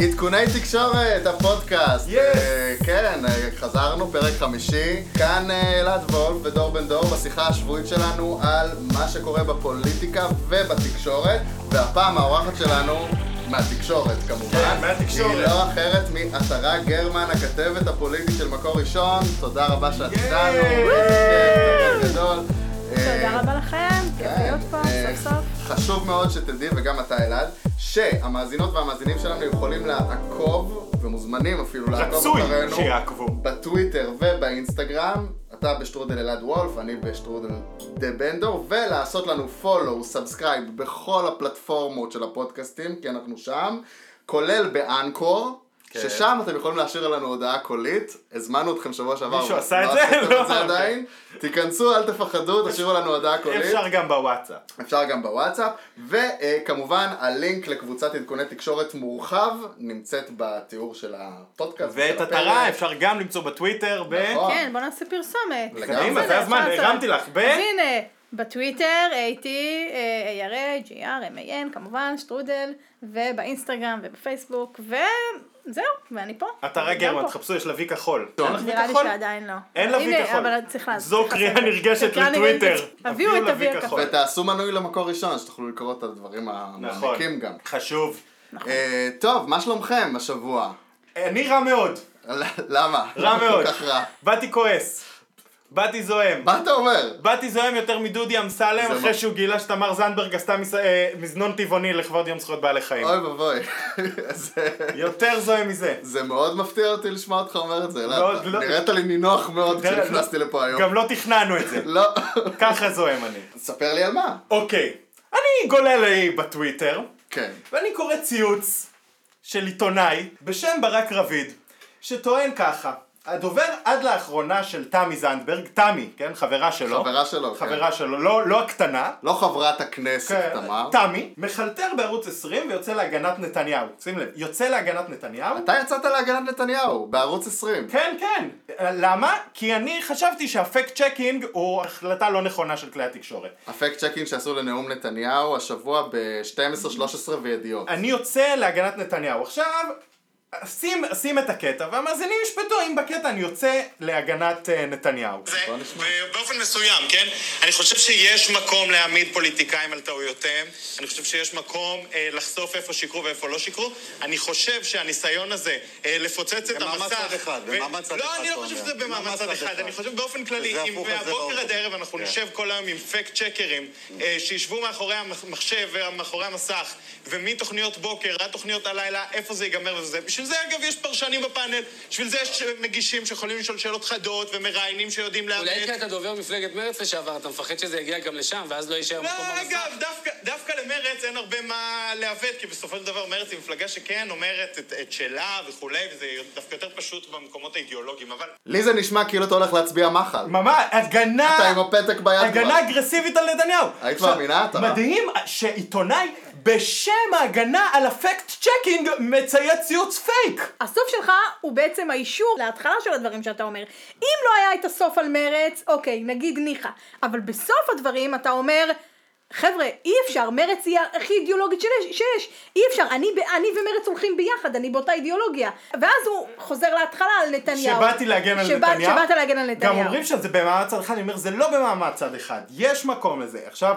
עדכוני תקשורת, הפודקאסט. Yes. אה, כן, אה, חזרנו, פרק חמישי. כאן אה, אלעד וולף ודור בן דור בשיחה השבועית שלנו על מה שקורה בפוליטיקה ובתקשורת. והפעם האורחת שלנו מהתקשורת כמובן. כן, מהתקשורת. היא לא אחרת מעטרה גרמן, הכתבת הפוליטית של מקור ראשון. תודה רבה שאת. איתנו. גדול. תודה רבה לכם, כיף כן, להיות פה סוף סוף. חשוב מאוד שתדעי, וגם אתה אלעד, שהמאזינות והמאזינים שלנו יכולים לעקוב, ומוזמנים אפילו לעקוב רצוי אחרינו, שיעקבו. בטוויטר ובאינסטגרם. אתה בשטרודל אלעד וולף, אני בשטרודל דה בנדור, ולעשות לנו follow, subscribe בכל הפלטפורמות של הפודקאסטים, כי אנחנו שם, כולל באנקור. כן. ששם אתם יכולים להשאיר לנו הודעה קולית, הזמנו אתכם שבוע שעבר, מישהו עשה את לא זה? עשיתם לא, את זה אוקיי. עדיין, תיכנסו, אל תפחדו, תשאירו לנו הודעה קולית. אפשר גם בוואטסאפ. אפשר גם בוואטסאפ, וכמובן הלינק לקבוצת עדכוני תקשורת מורחב נמצאת בתיאור של הפודקאסט. ואת הפרק. אפשר גם למצוא בטוויטר, ב... נכון. כן, בוא נעשה פרסומת. לגמרי. זה הזמן. הרמתי לך. ב... אז הנה, בטוויטר, הייתי ARA, GR, MAN, כמובן, שטרודל, ובאינסטגרם ובפייסבוק, וזהו, ואני פה. גם גרמן, פה. תחפשו, יש לה וי כחול. טוב. אין לך וי נראה לי כחול? שעדיין לא. אין לה וי הנה, כחול. אבל צריך לעשות. זו קריאה. נרגשת. לטוויטר. הביאו את הוי הכחול. ותעשו מנוי למקור ראשון, שתוכלו לקרוא את הדברים נכון. המעמיקים גם. חשוב. אה, טוב, מה שלומכם השבוע? אני רע מאוד. למה? רע מאוד. כל כך רע? באתי כועס. באתי זועם. מה אתה אומר? באתי זועם יותר מדודי אמסלם אחרי מה- שהוא גילה שתמר זנדברג עשתה מס- אה, מזנון טבעוני לכבוד יום זכויות בעלי חיים. אוי ואבוי. זה- יותר זועם מזה. זה מאוד מפתיע אותי לשמוע אותך אומר את זה, אלעד. מאוד, לא- נראית לי נינוח מאוד כשנכנסתי לפה היום. גם לא תכננו את זה. לא. ככה זועם אני. ספר לי על מה. אוקיי. אני גולל לי בטוויטר, כן. ואני קורא ציוץ של עיתונאי בשם ברק רביד, שטוען ככה. הדובר עד לאחרונה של תמי זנדברג, תמי, כן? חברה שלו. חברה שלו, כן. חברה שלו, לא, לא הקטנה. לא חברת הכנסת כן, תמר. תמי, מחלטר בערוץ 20 ויוצא להגנת נתניהו. שים לב, יוצא להגנת נתניהו. אתה יצאת להגנת נתניהו, בערוץ 20. כן, כן. למה? כי אני חשבתי שה fact checking הוא החלטה לא נכונה של כלי התקשורת. ה fact checking שעשו לנאום נתניהו השבוע ב-12, 13 וידיעות. אני יוצא להגנת נתניהו. עכשיו, שים, שים את הקטע, והמאזינים ישפטו אם בקטע אני יוצא להגנת אה, נתניהו. זה. ובאופן מסוים, כן? אני חושב שיש מקום להעמיד פוליטיקאים על טעויותיהם. אני חושב שיש מקום אה, לחשוף איפה שיקרו ואיפה לא שיקרו. אני חושב שהניסיון הזה אה, לפוצץ את במעמד המסך... צד אחד, ו- במעמד צד לא, אחד, אני לא חושב. שזה במעמד במעמד צד אחד. אחד. אני חושב באופן כללי, אם מהבוקר לא. עד הערב אנחנו כן. נשב כל היום עם פקט צ'קרים, אה, שישבו מאחורי המחשב ומאחורי המסך, ומתוכניות בוקר עד תוכניות הלילה, איפה זה ייגמר וזה. בשביל זה, אגב, יש פרשנים בפאנל, בשביל זה יש מגישים שיכולים לשאול שאלות חדות, ומראיינים שיודעים לאמת. אולי כי אתה דובר מפלגת מרצ לשעבר, אתה מפחד שזה יגיע גם לשם, ואז לא יישאר מקום לא, במסך? אגב, דווקא, דווקא למרץ אין הרבה מה לעוות, כי בסופו של דבר מרץ היא מפלגה שכן אומרת את, את שלה וכולי, וזה דווקא יותר פשוט במקומות האידיאולוגיים, אבל... לי זה נשמע כאילו אתה הולך להצביע מחל. ממש, הגנה... אתה עם הפתק ביד הגנה כבר. אגרסיבית על נתניהו. היית מאמינה, אתה? מדהים שעיתונאי בשם ההגנה על ה fact checking מצייץ ציוץ פייק. הסוף שלך הוא בעצם האישור להתחלה של הדברים שאתה אומר. אם לא היה את הסוף על מרץ, אוקיי, נגיד ניחא. אבל בסוף הדברים אתה אומר, חבר'ה, אי אפשר, מרץ היא הכי אידיאולוגית שיש, שיש. אי אפשר, אני, אני ומרץ הולכים ביחד, אני באותה אידיאולוגיה. ואז הוא חוזר להתחלה על נתניהו. שבאתי להגן על שבא- נתניהו. שבאת להגן על נתניהו. גם אומרים שזה במעמד צד אחד, אני אומר, זה לא במעמד צד אחד, יש מקום לזה. עכשיו,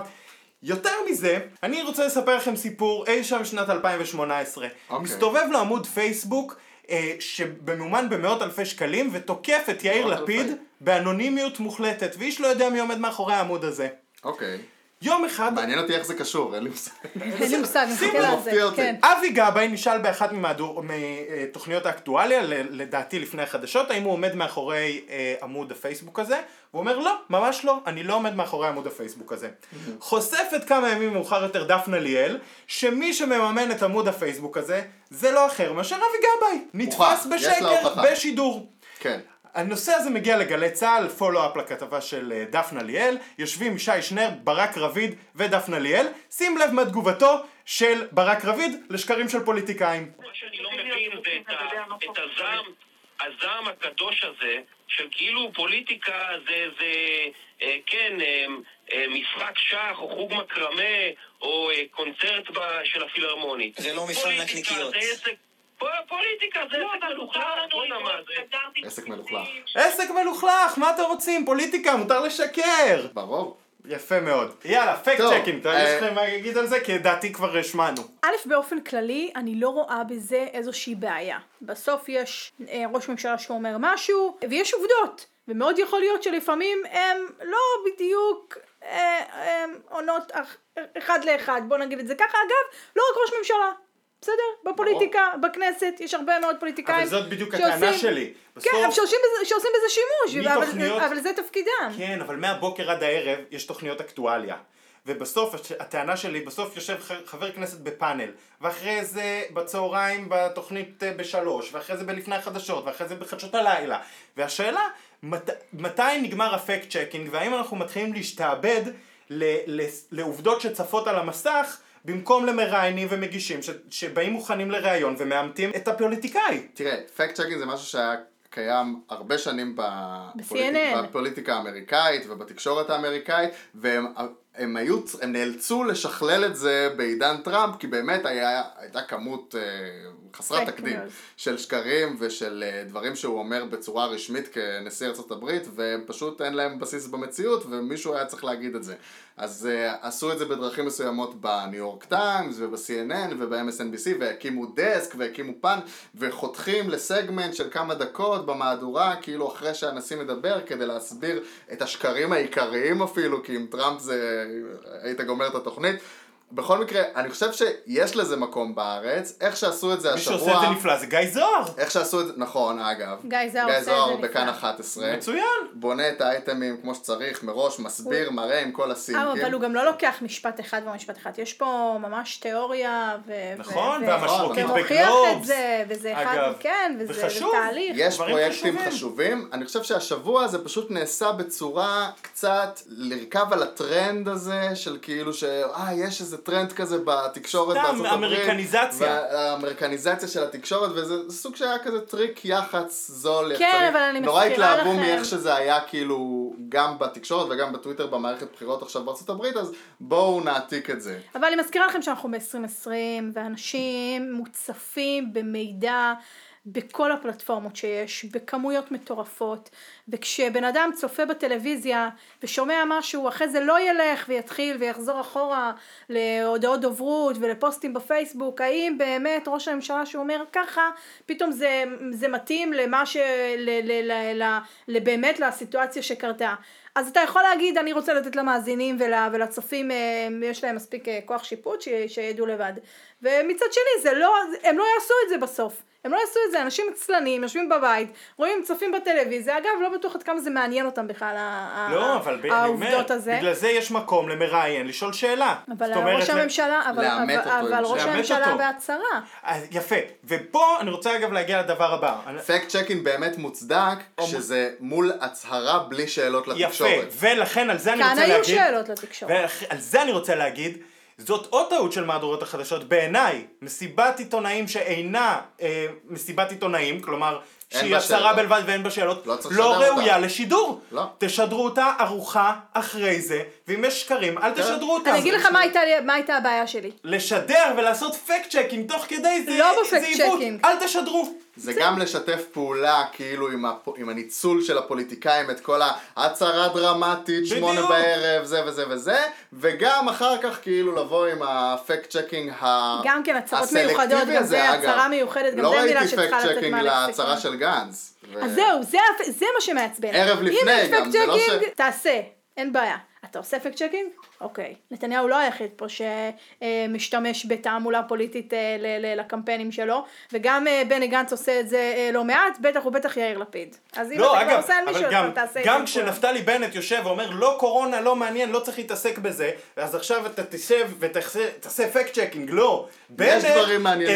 יותר מזה, אני רוצה לספר לכם סיפור אי שם שנת 2018. אוקיי. מסתובב לו עמוד פייסבוק, אה, שממומן במאות אלפי שקלים, ותוקף את יאיר לפיד אלפי. באנונימיות מוחלטת, ואיש לא יודע מי עומד מאחורי העמוד הזה. אוקיי. יום אחד, מעניין אותי איך זה קשור, אין לי מושג. אין לי מושג, שימו, נסתכל על זה. מפתיע אותי. כן. אבי גבאי נשאל באחת מתוכניות האקטואליה, לדעתי לפני החדשות, האם הוא עומד מאחורי אה, עמוד הפייסבוק הזה, והוא אומר לא, ממש לא, אני לא עומד מאחורי עמוד הפייסבוק הזה. חושפת כמה ימים מאוחר יותר דפנה ליאל, שמי שמממן את עמוד הפייסבוק הזה, זה לא אחר מאשר אבי גבאי. נתפס בשקר. בשידור. כן. הנושא הזה מגיע לגלי צה"ל, פולו-אפ לכתבה של אה, דפנה ליאל, יושבים ישי שנר, ברק רביד ודפנה ליאל, שים לב מה תגובתו של ברק רביד לשקרים של פוליטיקאים. מה שאני לא מבין זה את, הזעם, הזעם הקדוש הזה, של כאילו פוליטיקה זה, זה אה, כן, אה, אה, משחק שח או חוג מקרמה או אה, קונצרט של הפילהרמונית. זה לא מפעל פוליטיקה נקניקיות. פוליטיקה זה לא, עסק מלוכלך, עסק. מלוכלך. עסק מלוכלך, מה אתם רוצים? פוליטיקה, מותר לשקר! ברור. יפה מאוד. יאללה, טוב, checking, יש לכם מה להגיד על זה? כי לדעתי כבר השמענו. א', באופן כללי, אני לא רואה בזה איזושהי בעיה. בסוף יש אה, ראש ממשלה שאומר משהו, ויש עובדות. ומאוד יכול להיות שלפעמים הם לא בדיוק אה, אה, עונות אח, אחד לאחד, בוא נגיד את זה ככה. אגב, לא רק ראש ממשלה. בסדר? בפוליטיקה, בכנסת, יש הרבה מאוד פוליטיקאים אבל זאת בדיוק הטענה שלי. כן, בסוף- אבל שעושים בזה, שעושים בזה שימוש, אבל, מתוכניות- אבל זה תפקידם. כן, אבל מהבוקר עד הערב יש תוכניות אקטואליה. ובסוף, הטענה שלי, בסוף יושב חבר כנסת בפאנל, ואחרי זה בצהריים בתוכנית אה, בשלוש, ואחרי זה בלפני החדשות, ואחרי זה בחדשות הלילה. והשאלה, מת, מתי נגמר ה fact checking, והאם אנחנו מתחילים להשתעבד ל, ל, לעובדות שצפות על המסך, במקום למראיינים ומגישים ש, שבאים מוכנים לראיון ומאמתים את הפוליטיקאי. תראה, fact checking זה משהו שהיה קיים הרבה שנים בפוליטיק, ב-CNN. בפוליטיקה האמריקאית ובתקשורת האמריקאית, והם הם היו, הם נאלצו לשכלל את זה בעידן טראמפ, כי באמת היה, הייתה כמות אה, חסרת תקדים. של שקרים ושל אה, דברים שהוא אומר בצורה רשמית כנשיא ארצות הברית, והם פשוט אין להם בסיס במציאות, ומישהו היה צריך להגיד את זה. אז אה, עשו את זה בדרכים מסוימות בניו יורק טיימס וב-CNN וב-MSNBC והקימו דסק והקימו פן וחותכים לסגמנט של כמה דקות במהדורה כאילו אחרי שהנשיא מדבר כדי להסביר את השקרים העיקריים אפילו כי עם טראמפ זה היית גומר את התוכנית בכל מקרה, אני חושב שיש לזה מקום בארץ, איך שעשו את זה מי השבוע... שעושה את זה נפלא זה גיא זוהר. איך שעשו את זה, נכון אגב. גיא זוהר עושה את זה נפלא. בכאן 11. מצוין. בונה את האייטמים כמו שצריך, מראש מסביר, מראה עם כל אה, הסינקים. אבל הוא גם לא לוקח משפט אחד ומשפט אחד, יש פה ממש תיאוריה ו... נכון, ו- והמשרוקית ומוכיח בגלובס. את זה, וזה אחד, אגב, כן, וזה זה וחשוב. תהליך. יש פרויקטים חשובים. חשובים. אני חושב שהשבוע זה פשוט נעשה בצורה קצת לרכב על הטרנד הזה של כאילו ש... אה, יש איזה טרנד כזה בתקשורת סתם, בארצות הברית. אמריקניזציה. והאמריקניזציה של התקשורת, וזה זה סוג שהיה כזה טריק יח"צ זול. כן, יחצני. אבל אני נורא מזכירה התלהבו לכם- מאיך שזה היה כאילו גם בתקשורת וגם בטוויטר במערכת בחירות עכשיו בארצות הברית, אז בואו נעתיק את זה. אבל אני מזכירה לכם שאנחנו ב-2020, ואנשים מוצפים במידע בכל הפלטפורמות שיש, בכמויות מטורפות, וכשבן אדם צופה בטלוויזיה ושומע משהו, אחרי זה לא ילך ויתחיל ויחזור אחורה להודעות דוברות ולפוסטים בפייסבוק, האם באמת ראש הממשלה שאומר ככה, פתאום זה, זה מתאים למה ש... ל, ל, ל, ל, לבאמת לסיטואציה שקרתה. אז אתה יכול להגיד, אני רוצה לתת למאזינים ול, ולצופים, אה, יש להם מספיק אה, כוח שיפוט ש, שידעו לבד. ומצד שני, זה לא, הם לא יעשו את זה בסוף. הם לא יעשו את זה, אנשים עצלנים, יושבים בבית, רואים, צופים בטלוויזיה, אגב, לא בטוח עד כמה זה מעניין אותם בכלל, לא, ה- אבל ב- אני אומר, העובדות הזה. בגלל זה יש מקום למראיין לשאול שאלה. אבל ראש הממשלה, אבל, לאמת אבל, אותו, אבל ראש הממשלה. בהצהרה. יפה, ופה אני רוצה אגב להגיע לדבר הבא. fact checking באמת מוצדק, כשזה מול הצהרה בלי שאלות יפה, לתקשורת. ולכן על זה אני כאן רוצה היו להגיד, שאלות לתקשורת. ועל זה אני רוצה להגיד, זאת עוד טעות של מהדורות החדשות בעיניי, מסיבת עיתונאים שאינה אה, מסיבת עיתונאים, כלומר שהיא הצהרה. בלבד ואין בה שאלות, לא לא ראויה אותה. לשידור. לא. תשדרו אותה ערוכה אחרי זה, ואם יש שקרים אל תשדרו אותה. אני אגיד לך מה הייתה לי- מה הייתה הבעיה שלי. לשדר ולעשות fact checking תוך כדי זה, לא זה ב fact עיוות. checking. אל תשדרו. זה גם לשתף פעולה כאילו עם, הפ... עם הניצול של הפוליטיקאים את כל ההצהרה דרמטית, שמונה. בערב, זה וזה וזה, וגם אחר כך כאילו לבוא עם ה fact checking ה... גם כן, הצהרות מיוחדות, גם זה. הצהרה מיוחדת, גם לא זה מילה ראיתי שצריכה fact לצאת checking מהלקסיקון. להצהרה של גנץ. ו- אז זהו, זה, זה מה שמעצבן. ערב לפני אם יש גם, fact זה לא checking, ש- תעשה, אין בעיה. אתה עושה fact checking? אוקיי. נתניהו לא היחיד פה שמשתמש בתעמולה פוליטית אה, לקמפיינים שלו, וגם אה, בני גנץ עושה את זה אה, לא מעט, בטח ובטח יאיר לפיד. אז אם לא, אתה כבר אגב, עושה על מישהו, גם, אתה תעשה את גם זה כולם. כשנפתלי בנט יושב ואומר לא קורונה, לא מעניין, לא צריך להתעסק בזה, אז עכשיו אתה תשב ותעשה fact checking, לא. בנט.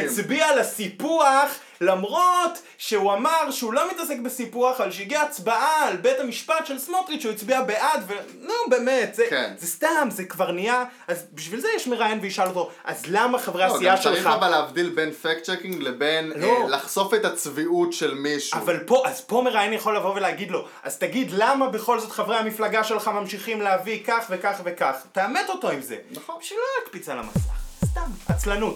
הצביע על הסיפוח למרות שהוא אמר שהוא לא מתעסק בסיפוח, אבל שהגיעה הצבעה על בית המשפט של סמוטריץ' שהוא הצביע בעד, ונו באמת, זה, כן. זה סתם, זה כבר נהיה, אז בשביל זה יש מראיין וישאל אותו, אז למה חברי לא, הסיעה גם צריך שלך... אבל להבדיל בין fact checking לבין לא. אה, לחשוף את הצביעות של מישהו. אבל פה, אז פה מראיין יכול לבוא ולהגיד לו, אז תגיד למה בכל זאת חברי המפלגה שלך ממשיכים להביא כך וכך וכך, תאמת אותו עם זה. נכון. בשביל לא להקפיץ על המסך, סתם, עצלנות.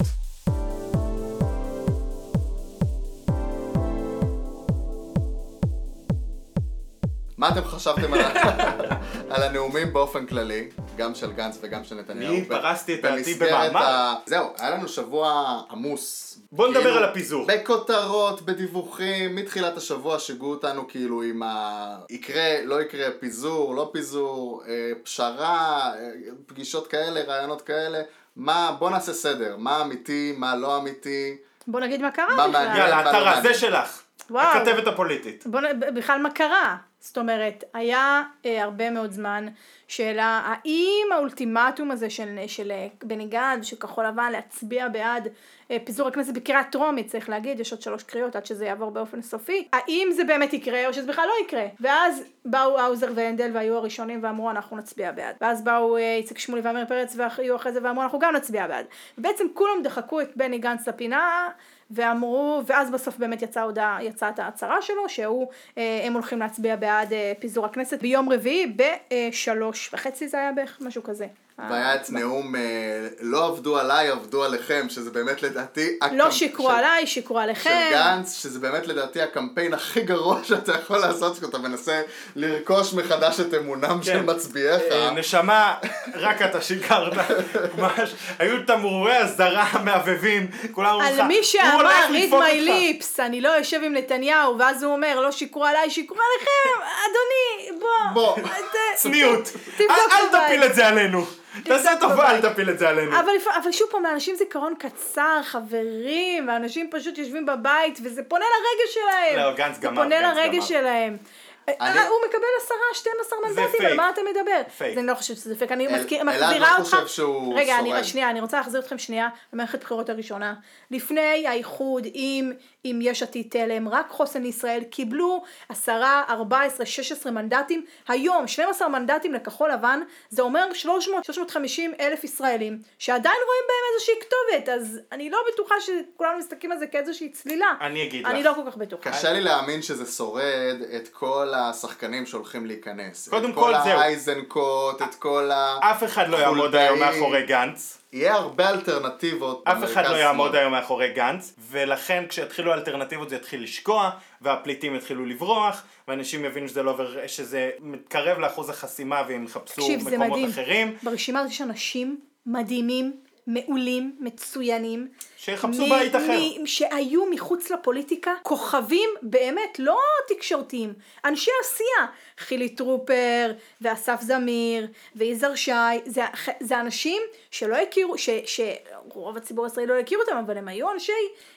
מה אתם חשבתם על, על הנאומים באופן כללי, גם של גנץ וגם של נתניהו? אני פרסתי את דעתי במאמר. ה- זהו, היה לנו שבוע עמוס. בוא נדבר כאילו, על הפיזור. בכותרות, בדיווחים, מתחילת השבוע שיגעו אותנו כאילו עם ה... יקרה, לא יקרה, פיזור, לא פיזור, אה, פשרה, אה, פגישות כאלה, רעיונות כאלה. מה, בוא נעשה סדר, מה אמיתי, מה לא אמיתי. בוא נגיד מה קרה בכלל. יאללה, לא עטרה, זה מעניין? שלך. וואו. הכתבת הפוליטית. בוא נ... בכלל מה קרה? זאת אומרת, היה אה, הרבה מאוד זמן שאלה האם האולטימטום הזה של, של אה, בני גנץ, של כחול לבן, להצביע בעד אה, פיזור הכנסת בקריאה טרומית, צריך להגיד, יש עוד שלוש קריאות עד שזה יעבור באופן סופי, האם זה באמת יקרה או שזה בכלל לא יקרה? ואז באו האוזר והנדל והיו הראשונים ואמרו אנחנו נצביע בעד. ואז באו אה, איציק שמולי ועמיר פרץ והיו אחרי זה ואמרו אנחנו גם נצביע בעד. ובעצם כולם דחקו את בני גנץ לפינה ואמרו, ואז בסוף באמת יצאה הודעה, יצאה את ההצהרה שלו, שהוא, אה, הם הולכים להצביע בעד אה, פיזור הכנסת ביום רביעי בשלוש וחצי זה היה בערך, משהו כזה. והיה את נאום אה, לא עבדו עליי, עבדו עליכם, שזה באמת לדעתי... לא שיקרו של- עליי, שיקרו של עליכם. גנץ, שזה באמת לדעתי הקמפיין הכי גרוע שאתה יכול לעשות, כשאתה מנסה לרכוש מחדש את אמונם של כן. מצביעיך. אה, נשמה, רק אתה שיקרת, ממש, היו תמרורי אזהרה מהבהבים, כולם אמרו לך, על מי שאמר read my אותך." lips, אני לא יושב עם נתניהו, ואז הוא אומר לא שיקרו עליי, שיקרו עליכם, אדוני, בוא. בוא. צניעות, אל-. תפיל את זה עלינו, תעשה טובה, אל. תפיל את זה עלינו. אבל, אבל שוב פעם, לאנשים זיכרון קצר, חברים, ואנשים פשוט יושבים בבית, וזה פונה לרגש שלהם. לא, גנץ זה גמר, פונה גנץ לרגש גמר. שלהם. אני- אה, הוא מקבל עשרה, 12 מנדטים. על מה אתה מדבר? פייק. זה אני לא חושבת שזה פייק, אני אל- מזכיר- אלעד מחזירה לא אותך. חושב שהוא רגע, אני, שורד. שנייה, אני רוצה להחזיר אתכם שנייה למערכת בחירות הראשונה. לפני האיחוד עם, עם יש עתיד תלם, רק חוסן לישראל קיבלו 10, 14, 16 מנדטים. היום 12 מנדטים לכחול לבן, זה אומר 300, 350 אלף ישראלים, שעדיין רואים בהם איזושהי כתובת, אז אני לא בטוחה שכולנו מסתכלים על זה כאיזושהי צלילה. אני אגיד אני לך. לא כל כך בטוחה. קשה לי להאמין שזה שורד את כל השחקנים שהולכים להיכנס. קודם את כל, כל זהו. האייזנקוט, את כל ה... אף אחד לא יעמוד. היום מאחורי גנץ. יהיה הרבה אלטרנטיבות. אף אחד לא יעמוד. היום מאחורי גנץ, ולכן כשיתחילו האלטרנטיבות זה יתחיל לשקוע, והפליטים יתחילו לברוח, ואנשים יבינו שזה לא עובר, שזה מתקרב לאחוז החסימה והם יחפשו תקשיב, זה מקומות מדהים. אחרים, ברשימה הזאת יש אנשים מדהימים, מעולים, מצוינים. שיחפשו מ- בית אחר. מ- שהיו מחוץ לפוליטיקה, כוכבים באמת, לא תקשורתיים, אנשי עשייה. חילי טרופר, ואסף זמיר, ויזהר שי, זה, זה אנשים שלא הכירו, ש, שרוב הציבור הישראלי לא הכיר אותם, אבל הם היו אנשי,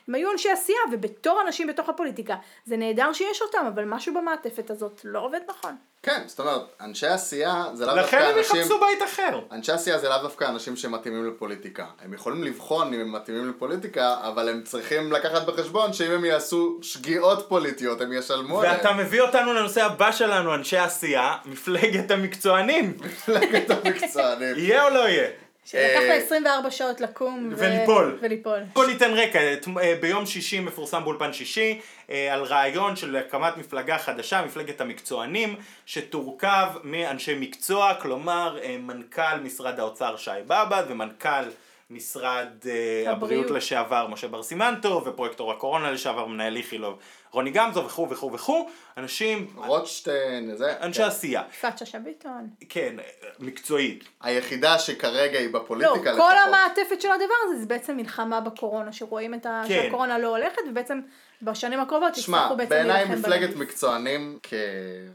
הם היו אנשי עשייה, ובתור אנשים בתוך הפוליטיקה, זה נהדר שיש אותם, אבל משהו במעטפת הזאת לא עובד נכון. כן, זאת אומרת, אנשי עשייה זה לאו דווקא לכן הם אנשים... יחפשו בית אחר. אנשי עשייה זה לאו דווקא אנשים שמתאימים לפוליטיקה. הם יכולים לבחון אם הם מתאימים לפוליטיקה, אבל הם צריכים לקחת בחשבון שאם הם יעשו שגיאות פוליטיות, הם ישלמו עליהן. ואתה מביא אותנו לנושא הבא שלנו, אנשי עשייה, מפלגת המקצוענים. מפלגת המקצוענים. יהיה או לא יהיה? שלקח אה, לה 24 שעות לקום וליפול. וליפול. בוא ניתן רקע, אה, ביום שישי מפורסם באולפן שישי אה, על רעיון של הקמת מפלגה חדשה, מפלגת המקצוענים, שתורכב מאנשי מקצוע, כלומר אה, מנכ"ל משרד האוצר שי באב"ד ומנכ"ל משרד אה, הבריאות הבריאות. לשעבר משה בר סימנטו ופרויקטור הקורונה לשעבר מנהל איכילוב רוני גמזו וכו' וכו' וכו', אנשים, רוטשטיין, זה. אנשי כן. עשייה, יפעת שאשא ביטון. כן, מקצועית. היחידה שכרגע היא לא, בפוליטיקה כל לפחות. המעטפת של הדבר הזה זה בעצם מלחמה בקורונה, שרואים את ה... כן. שהקורונה לא הולכת, ובעצם בשנים הקרובות שמע, יצטרכו בעצם בעיניי להילחם מפלגת בנגיף. מקצוענים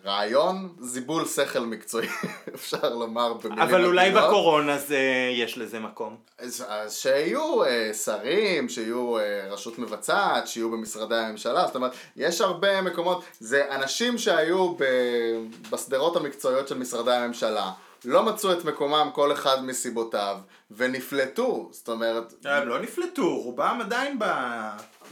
כרעיון, זיבול שכל מקצועי, אפשר לומר במילים אבל אולי עדינות. בקורונה זה, יש לזה מקום. אז, אז שיהיו אה, שרים, שיהיו אה, רשות מבצעת, שיהיו במשרדי הממשלה, זאת אומרת, יש הרבה מקומות, זה אנשים שהיו ב, בשדרות המקצועיות של משרדי הממשלה, לא מצאו את מקומם כל אחד מסיבותיו, ונפלטו, זאת אומרת, הם לא נפלטו, רובם עדיין ב...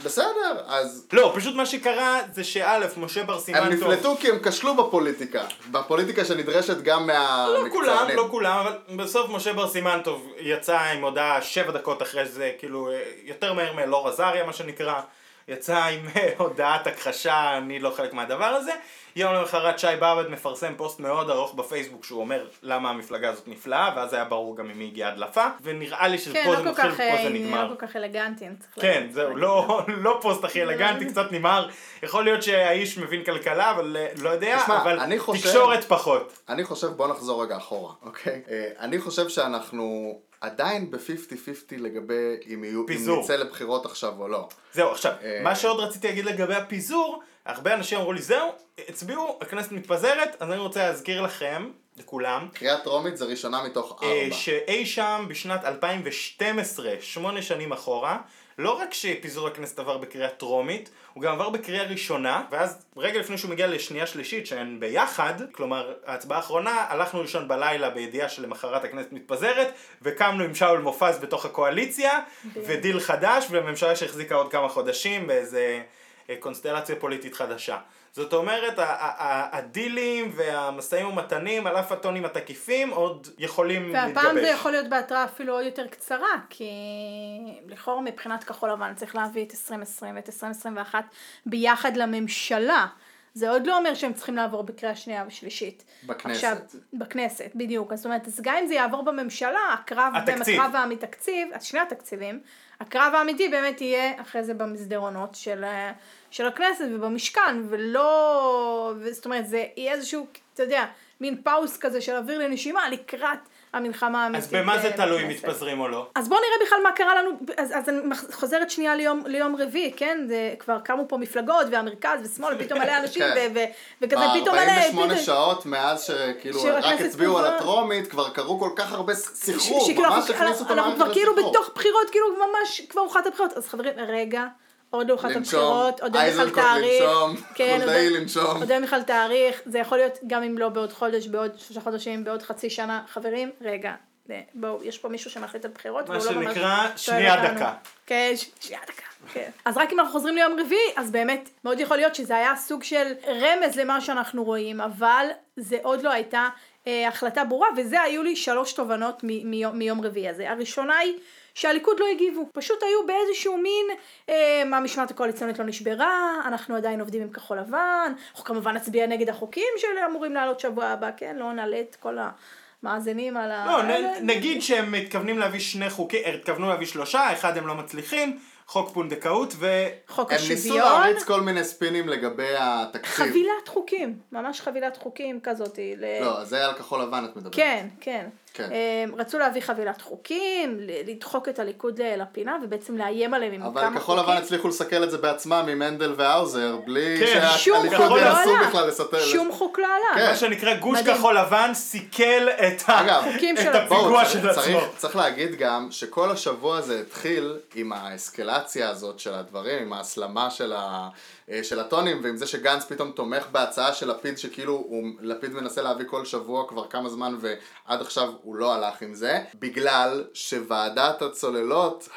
בסדר, אז לא, פשוט מה שקרה זה שא', משה בר סימן הם טוב... נפלטו כי הם כשלו בפוליטיקה, בפוליטיקה שנדרשת גם לא מהמקצוענים. כולם, לא כולם, אבל בסוף משה בר סימן טוב יצא עם הודעה שבע דקות אחרי זה, כאילו, אה, יותר מהר מאלאור עזריה, מה שנקרא, יצא עם אה, הודעת הכחשה, אני לא חלק מהדבר הזה. יום למחרת שי באב"ד מפרסם פוסט מאוד ארוך בפייסבוק שהוא אומר למה המפלגה הזאת נפלאה, ואז היה ברור גם ממי הגיעה הדלפה, ונראה לי כן, שפה לא זה כל מתחיל, כך, פה זה אה, נגמר. לא כל כך אלגנטי, אני צריך כן, להגיד. זהו, לא, לא פוסט הכי אלגנטי, קצת נמהר. יכול להיות שהאיש מבין כלכלה, אבל אה, לא יודע, תשמע, אבל אני חושב- תקשורת פחות. אני חושב, בוא נחזור רגע אחורה, אוקיי? אה, אני חושב שאנחנו עדיין ב-50-50 לגבי אם יהיו, אם פיזור. נצא לבחירות עכשיו או לא. זהו, עכשיו, אה, מה שעוד רציתי להגיד לגבי הפיזור, הרבה אנשים אמרו לי, זהו, הצביעו, הכנסת מתפזרת, אז אני רוצה להזכיר לכם, לכולם, קריאה טרומית זה ראשונה מתוך אה, ארבע. שאי שם בשנת 2012, שמונה שנים אחורה, לא רק שפיזור הכנסת עבר בקריאה טרומית, הוא גם עבר בקריאה ראשונה, ואז רגע לפני שהוא מגיע לשנייה שלישית שהן ביחד, כלומר ההצבעה האחרונה, הלכנו לישון בלילה בידיעה שלמחרת הכנסת מתפזרת, וקמנו עם שאול מופז בתוך הקואליציה, ודיל חדש, וממשלה שהחזיקה עוד כמה חודשים באיזה קונסטלציה פוליטית חדשה. זאת אומרת, הדילים והמשאים ומתנים על אף הטונים התקיפים עוד יכולים להתגבש. והפעם זה יכול להיות בהתראה אפילו עוד יותר קצרה, כי לכאורה מבחינת כחול לבן צריך להביא את 2020 ואת 2021 ביחד לממשלה. זה עוד לא אומר שהם צריכים לעבור בקריאה שנייה ושלישית. בכנסת. עכשיו, בכנסת, בדיוק. אז זאת אומרת, אז גם אם זה יעבור בממשלה, הקרב בין התקציב. הקרב האמיתי, תקציב, אז שני התקציבים, הקרב האמיתי באמת יהיה אחרי זה במסדרונות של, אה, של הכנסת ובמשכן, ולא, זאת אומרת, זה יהיה איזשהו, אתה יודע, מין פאוס כזה של אוויר לנשימה לקראת המלחמה האמיתית. אז במה זה אה, תלוי אם. מתפזרים או לא? אז בואו נראה בכלל מה קרה לנו, אז, אז אני חוזרת שנייה ליום, ליום רביעי, כן? זה כבר קמו פה מפלגות והמרכז ושמאל ופתאום מלא אנשים כן. ו- ו- וכזה פתאום מלא... ב-48 פתאום- שעות מאז שכאילו רק הצביעו על. הטרומית, כבר קרו כל כך הרבה סחרור, ממש אנחנו- הכניסו את אנחנו המערכת כבר כאילו לסחרור. בתוך בחירות, כאילו ממש כבר אוכלת הבחירות. אז חברים, רגע, עוד לא לנשום, הבחירות, עוד אין בכלל תאריך. לנשום, כן, עוד חולדאי אין- לנשום. עוד אין בכלל תאריך, זה יכול להיות גם אם לא בעוד חודש, בעוד שלושה חודשים, בעוד חצי שנה. חברים, רגע. אה, בואו, יש פה מישהו שמחליט על בחירות, מה והוא לא ממש שנקרא, שנייה. דקה. כן, שנייה דקה. כן. אז רק אם אנחנו חוזרים ליום רביעי, אז באמת מאוד יכול להיות שזה היה סוג של רמז למה שאנחנו רואים, אבל זה עוד לא הייתה אה, החלטה ברורה, וזה היו לי שלוש תובנות מ- מיום, מיום רביעי הזה. הראשונה היא שהליכוד לא הגיבו, פשוט היו באיזשהו מין, אה, המשמעת הקואליציונית לא נשברה, אנחנו עדיין עובדים עם כחול לבן, אנחנו כמובן נצביע נגד החוקים שאמורים לעלות שבוע הבא, כן? לא נעלה את כל המאזינים על ה... לא, נ- נגיד שהם מתכוונים להביא שני חוקים, אה, התכוונו להביא שלושה, אחד הם לא מצליחים, חוק פונדקאות ו... חוק הם ניסו השוויון. להריץ כל מיני ספינים לגבי התקציב. חבילת חוקים, ממש חבילת חוקים כזאתי. ל- לא, זה על כחול לבן את מדברת. כן, כן. כן. הם רצו להביא חבילת חוקים, לדחוק את הליכוד לפינה ובעצם לאיים עליהם עם אבל כמה כחול חוקים. לבן הצליחו לסכל את זה בעצמם עם הנדל והאוזר, בלי כן, שהליכוד לא ינסו עלה. בכלל לסתר. שום חוק לא עלה. כן. מה שנקרא גוש מדהים. כחול לבן סיכל את ה- אגב, את הפיגוע צריך- של עצמו. צריך, צריך להגיד גם שכל השבוע הזה התחיל עם האסקלציה הזאת של הדברים, עם ההסלמה של, ה, של הטונים, ועם זה שגנץ פתאום תומך בהצעה של לפיד, שכאילו הוא, לפיד מנסה להביא כל שבוע כבר כמה זמן, ועד עכשיו הוא לא הלך עם זה, בגלל שוועדת הצוללות,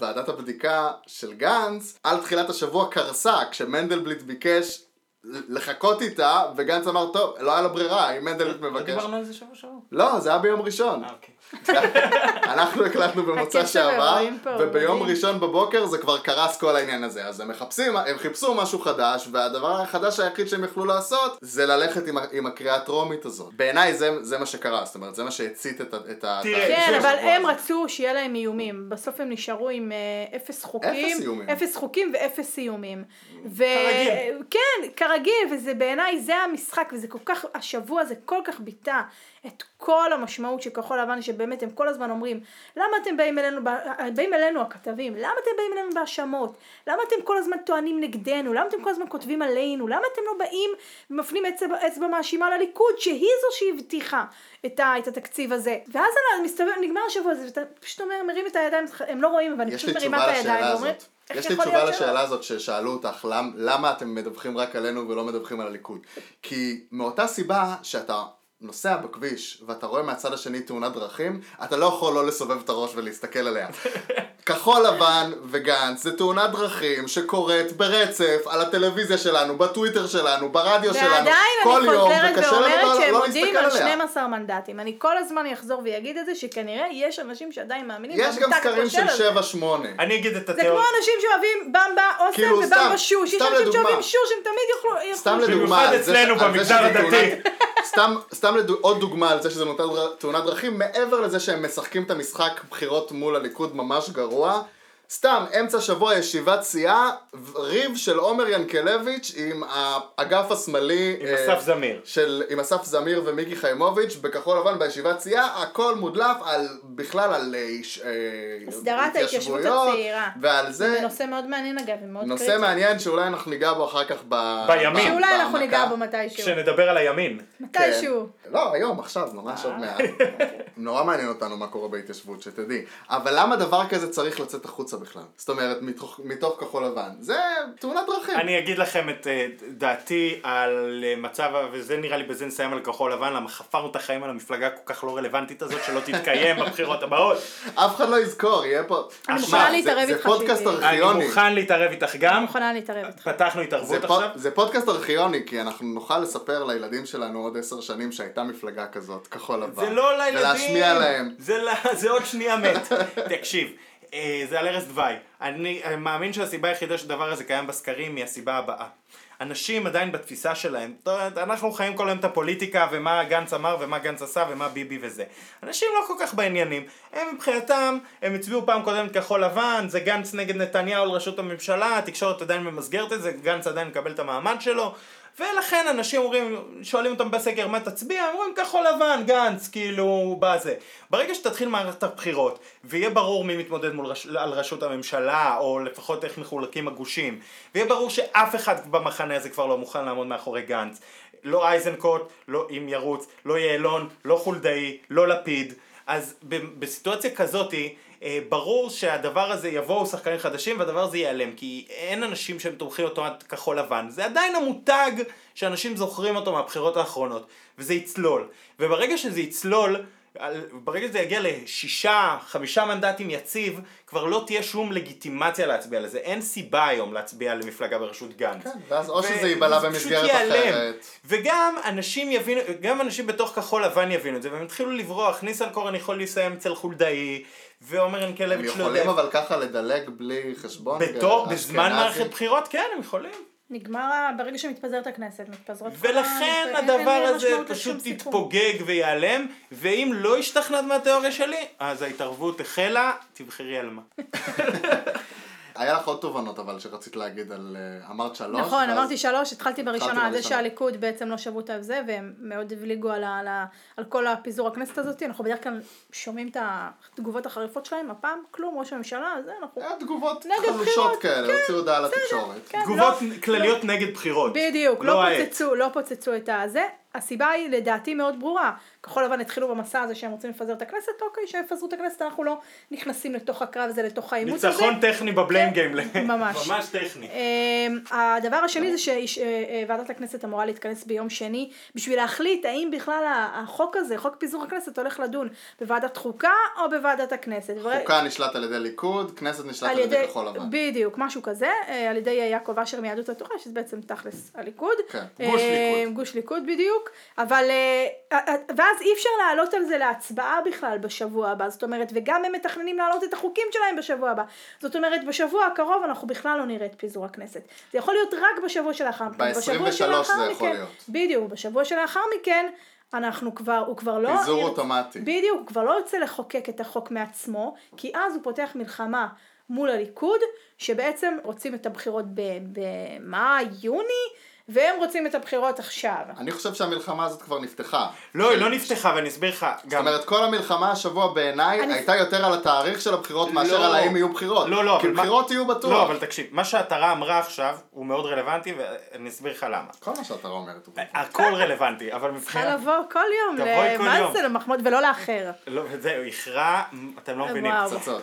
ועדת הבדיקה של גנץ, על תחילת השבוע קרסה, כשמנדלבליט ביקש לחכות איתה, וגנץ אמר, טוב, לא היה לו ברירה, אם מנדלבליט לא מבקש... דיברנו על זה שבוע שעבר? לא, זה היה ביום ראשון. אה, אוקיי. אנחנו הקלטנו במוצא שעבר, וביום. ראשון בבוקר זה כבר קרס כל העניין הזה. אז הם מחפשים, הם חיפשו משהו חדש, והדבר החדש היחיד שהם יכלו לעשות, זה ללכת עם, עם הקריאה הטרומית הזאת. בעיניי זה, זה מה שקרה, זאת אומרת, זה מה שהצית את, ה- את ה... כן, אבל הזה. הם רצו שיהיה להם איומים. בסוף הם נשארו עם אה, אפס חוקים. אפס איומים. אפס חוקים ואפס איומים. ו... כרגיל. כן, כרגיל, וזה בעיניי, זה המשחק, וזה כל כך, השבוע זה כל כך ביטא את כל המשמעות של כחול לבן, שבאמת הם כל הזמן אומרים, למה אתם באים אלינו, באים אלינו הכתבים, למה אתם באים אלינו בהאשמות? למה אתם כל הזמן טוענים נגדנו? למה אתם כל הזמן כותבים עלינו? למה אתם לא באים ומפנים אצבע, אצבע מאשימה לליכוד, שהיא זו שהבטיחה את, ה, את התקציב הזה? ואז מסתבר, נגמר השבוע הזה, ואתה פשוט אומר, מרים את הידיים, הם לא רואים, אבל אני פשוט מרימה את הידיים, ואומרת, יש לי תשובה להיות שלא?" לשאלה הזאת ששאלו אותך, למ, למה אתם מדווחים רק עלינו ולא מדווחים על הליכוד? כי מאותה סיבה שאתה נוסע בכביש ואתה רואה מהצד השני תאונת דרכים, אתה לא יכול לא לסובב את הראש ולהסתכל עליה. כחול לבן וגנץ זה תאונת דרכים שקורית ברצף על הטלוויזיה שלנו, בטוויטר שלנו, ברדיו שלנו, ועדיין כל אני יום, חוזרת וקשה לנו ואומרת לא, שהם לא עומדים להסתכל על עליה. 12 מנדטים. אני כל הזמן אחזור ויגיד את זה, שכנראה יש אנשים שעדיין מאמינים יש גם סקרים של הכושל הזה. 7-8. אני אגיד את זה כמו. אנשים שאוהבים במבה אוסם כאילו, ובמבה שוש. יש אנשים. שאוהבים שוש, הם תמיד יוכלו... סתם. לדוגמה, במיוחד על אצלנו על במגזר הדתי. סתם, סתם לדו, עוד דוגמה על זה שזה נותן תאונת דרכים, מעבר לזה שהם משחקים את המשחק בחירות מול הליכוד ממש גרוע, סתם, אמצע שבוע ישיבת סיעה, ריב של עומר ינקלביץ' עם האגף השמאלי, עם אה, אסף זמיר. של, עם אסף זמיר ומיקי חיימוביץ' בכחול לבן בישיבת סיעה, הכל מודלף על, בכלל על אה, אה, הסדרת ההתיישבות הצעירה. ועל זה, זה נושא מאוד מעניין אגב, ומאוד נושא קריטי. מעניין שאולי אנחנו ניגע בו אחר כך ב... בימין. ב- שאולי אנחנו. ניגע בו מתישהו. כשנדבר על הימין. מתישהו. כן. לא, היום, עכשיו, ממש עוד מעט. נורא מעניין אותנו מה קורה בהתיישבות, שתדעי. אבל למה דבר כזה צריך לצאת החוצה בכלל? זאת אומרת, מתוך, מתוך כחול לבן. זה תאונת דרכים. אני אגיד לכם את אה, דעתי על אה, מצב, וזה נראה לי בזה נסיים על כחול לבן, למה חפרנו את החיים על המפלגה כל כך לא רלוונטית הזאת שלא תתקיים בבחירות הבאות. אף אחד לא יזכור, יהיה פה... אני מוכנה זה- להתערב זה איתך, פודקאסט טיבי. אני ארכיוני. מוכן להתערב איתך גם. אני מוכנה להתערב איתך. פתחנו זה, התערבות עכשיו. זה פודקאסט ארכיוני, כי אנחנו נוכל לספר לילדים שלנו עוד עשר שנים שהייתה מפלגה כזאת, כחול לבן. זה לא לילדים. ולהשמיע להם. זה, זה עוד שנייה מת. תקשיב, זה על ערש דווי. אני מאמין שהסיבה היחידה שהדבר הזה קיים בסקרים היא הסיבה הבאה. אנשים עדיין בתפיסה שלהם, אנחנו חיים כל היום את הפוליטיקה ומה גנץ אמר ומה גנץ עשה ומה ביבי וזה. אנשים לא כל כך בעניינים. הם מבחינתם, הם הצביעו פעם קודמת כחול לבן, זה גנץ נגד נתניהו על ראשות הממשלה, התקשורת עדיין ממסגרת את זה, גנץ עדיין מקבל את המעמד שלו. ולכן אנשים אומרים, שואלים אותם בסקר מה תצביע, הם אומרים כחול לבן, גנץ, כאילו, בזה. ברגע שתתחיל מערכת הבחירות, ויהיה ברור מי מתמודד מול רש... על ראשות הממשלה, או לפחות איך מחולקים הגושים, ויהיה ברור שאף אחד במחנה הזה כבר לא מוכן לעמוד מאחורי גנץ. לא איזנקוט, לא אם ירוץ, לא יעלון, לא חולדאי, לא לפיד. אז בסיטואציה כזאתי, ברור שהדבר הזה יבואו שחקנים חדשים והדבר הזה ייעלם כי אין אנשים שהם תומכים אוטומט כחול לבן זה עדיין המותג שאנשים זוכרים אותו מהבחירות האחרונות וזה יצלול וברגע שזה יצלול על- ברגע שזה יגיע לשישה, חמישה מנדטים יציב, כבר לא תהיה שום לגיטימציה להצביע לזה. אין סיבה היום להצביע למפלגה בראשות גנץ. כן, ואז או שזה ייבלע במסגרת. אחרת. וגם אנשים יבינו, גם אנשים בתוך כחול לבן יבינו את זה, והם התחילו לברוח. ניסנקורן יכול להסתיים אצל חולדאי, ועומר הם ינקלביץ' לא יודע. יכולים אבל ככה לדלג בלי חשבון? בתור, כאלה, בזמן? מערכת בחירות, כן, הם יכולים. נגמר, ברגע שמתפזרת הכנסת, מתפזרות ולכן הדבר הזה פשוט. יתפוגג וייעלם, ואם לא השתכנעת מהתיאוריה שלי, אז ההתערבות החלה, תבחרי על מה. היה לך עוד תובנות אבל שרצית להגיד על... אה, אמרת שלוש? נכון, ואז- אמרתי שלוש, התחלתי בראשונה על זה. שהליכוד בעצם לא שבו את זה, והם מאוד הבליגו על, ה- על, ה- על כל הפיזור הכנסת הזאת, אנחנו בדרך כלל שומעים את התגובות החריפות שלהם, הפעם כלום, ראש הממשלה, זה אנחנו... היה תגובות נגד חלושות בחירות, כאלה, כן, הוציאו הודעה בסדר, לתקשורת. כן, תגובות לא- כלליות נגד בחירות. בדיוק, לא העט. פוצצו, לא פוצצו את הזה. הסיבה היא לדעתי מאוד ברורה. כחול לבן התחילו במסע הזה שהם רוצים לפזר את הכנסת, אוקיי, שיפזרו את הכנסת, אנחנו לא נכנסים לתוך הקרב הזה, לתוך העימות הזה. ניצחון טכני בבליין כן, גיים. ממש. ממש טכני. אמ, הדבר השני זה שוועדת הכנסת אמורה להתכנס ביום שני בשביל להחליט האם בכלל החוק הזה, חוק פיזור הכנסת, הולך לדון בוועדת חוקה או בוועדת הכנסת. חוקה נשלט על ידי ליכוד, כנסת נשלט על ידי, כחול לבן. בדיוק, משהו כזה, אה, על ידי יעקב אשר מיהדות התורה, שזה בעצם תכלס הליכוד. כן, אה, גוש ליכוד. גוש ליכוד בדיוק, אבל, אה, אה, ואז אי אפשר להעלות על זה להצבעה בכלל בשבוע הבא, זאת אומרת, וגם הם מתכננים להעלות את החוקים שלהם בשבוע הבא. זאת אומרת, בשבוע הקרוב אנחנו בכלל לא נראה את פיזור הכנסת. זה יכול להיות רק בשבוע שלאחר מכן. בשבוע 23 שלאחר זה יכול מכן- להיות. בדיוק, בשבוע שלאחר מכן. אנחנו כבר, הוא כבר לא... פיזור אוטומטי. בדיוק, הוא כבר לא יוצא לחוקק את החוק מעצמו, כי אז הוא פותח מלחמה מול הליכוד, שבעצם רוצים את הבחירות במאי, יוני, והם רוצים את הבחירות עכשיו. אני חושב שהמלחמה הזאת כבר נפתחה. לא, היא לא נפתחה, ואני אסביר לך. זאת גם... אומרת, כל המלחמה השבוע בעיניי הייתה יותר על התאריך של הבחירות מאשר לא. על האם יהיו בחירות. לא, לא, כי בחירות יהיו בטוח. לא, אבל תקשיב, מה שהתרה אמרה עכשיו הוא מאוד רלוונטי, ואני אסביר לך למה. כל מה שאתה אומרת. הוא- הכל רלוונטי, אבל צריכה מבחינת... לבוא כל יום, מה יום. זה למחמוד ולא לאחר. לא, זהו, הכרעה, אתם לא מבינים.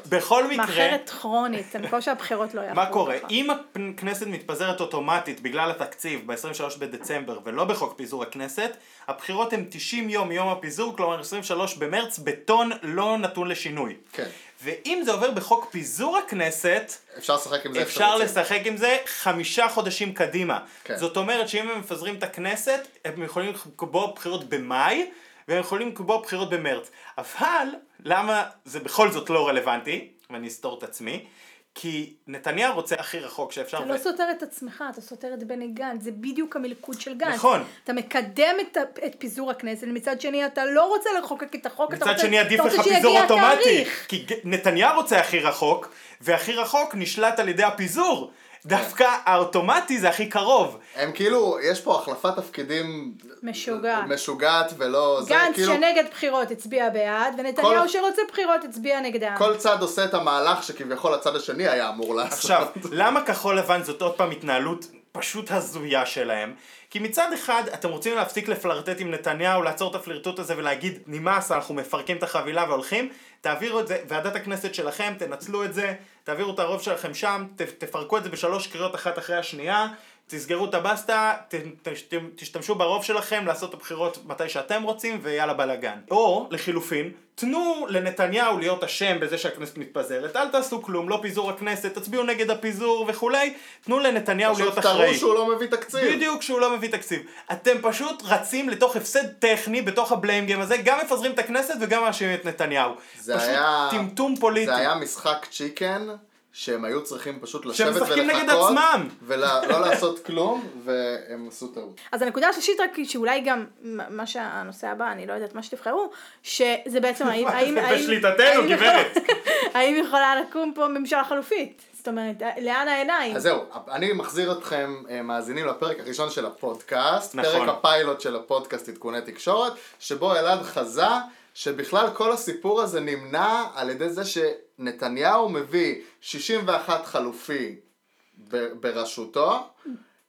בכל מקרה... מאחרת כרונית, אני מקווה שהבחירות לא יעברו. מה קורה? אם הכנסת מתפזרת אוטומטית בגלל התקציב ב-23 בדצמבר ולא בחוק פיזור הכנסת, הבחירות הן 90 יום מיום הפיזור, כלומר 23 במרץ, בטון לא נתון לשינוי. כן. ואם זה עובר בחוק פיזור הכנסת, אפשר לשחק עם זה אפשר. לשחק עם זה חמישה חודשים קדימה. כן. זאת אומרת שאם הם מפזרים את הכנסת, הם יכולים לקבוע בחירות במאי, והם יכולים לקבוע בחירות במרץ. אבל, למה זה בכל זאת לא רלוונטי, ואני אסתור את עצמי, כי נתניהו רוצה הכי רחוק שאפשר. אתה ו- לא סותר את עצמך, אתה סותר את בני גנץ, זה בדיוק המלכוד של גנץ. נכון. אתה מקדם את, את פיזור הכנסת, מצד שני אתה לא רוצה לחוקק את החוק, אתה מצד רוצה, שני עדיף לך פיזור אוטומטי. כי נתניהו רוצה הכי רחוק, והכי רחוק נשלט על ידי הפיזור. דווקא האוטומטי זה הכי קרוב. הם כאילו, יש פה החלפת תפקידים... משוגעת. משוגעת ולא... גנץ כאילו... שנגד בחירות הצביע בעד, ונתניהו כל- שרוצה בחירות הצביע נגדם. כל צד עושה את המהלך שכביכול הצד השני היה אמור לעשות. עכשיו, למה כחול לבן זאת עוד פעם התנהלות פשוט הזויה שלהם? כי מצד אחד אתם רוצים להפסיק לפלרטט עם נתניהו, לעצור את הפלירטוט הזה ולהגיד נמאס, אנחנו מפרקים את החבילה והולכים, תעבירו את זה, ועדת הכנסת שלכם, תנצלו את זה, תעבירו את הרוב שלכם שם, תפרקו את זה בשלוש קריאות אחת אחרי השנייה, תסגרו את הבסטה, ת, ת, ת, תשתמשו ברוב שלכם לעשות את הבחירות מתי שאתם רוצים ויאללה בלאגן. או לחילופין, תנו לנתניהו להיות אשם בזה שהכנסת מתפזרת, אל תעשו כלום, לא פיזור הכנסת, תצביעו נגד הפיזור וכולי, תנו לנתניהו להיות פשוט אחראי. תראו שהוא לא מביא תקציב. בדיוק שהוא לא מביא תקציב. אתם פשוט רצים לתוך הפסד טכני בתוך הבליים גיים הזה, גם מפזרים את הכנסת וגם מאשימים את נתניהו. זה פשוט היה... טמטום פוליטי. זה היה משחק צ'יקן, שהם היו צריכים פשוט לשבת ולחכות. משחקים נגד עצמם. ולא לעשות כלום, והם עשו טעות. אז הנקודה השלישית רק היא שאולי גם, מה שהנושא הבא, אני לא יודעת מה שתבחרו, שזה בעצם האם, האם, בשליטתנו, גברת. האם יכולה לקום פה ממשלה חלופית? זאת אומרת, לאן העיניים? אז זהו, אני מחזיר אתכם אה, מאזינים לפרק הראשון של הפודקאסט, נכון. פרק הפיילוט של הפודקאסט עדכוני תקשורת, שבו אלעד חזה שבכלל כל הסיפור הזה נמנע על ידי זה שנתניהו מביא 61 חלופי בראשותו.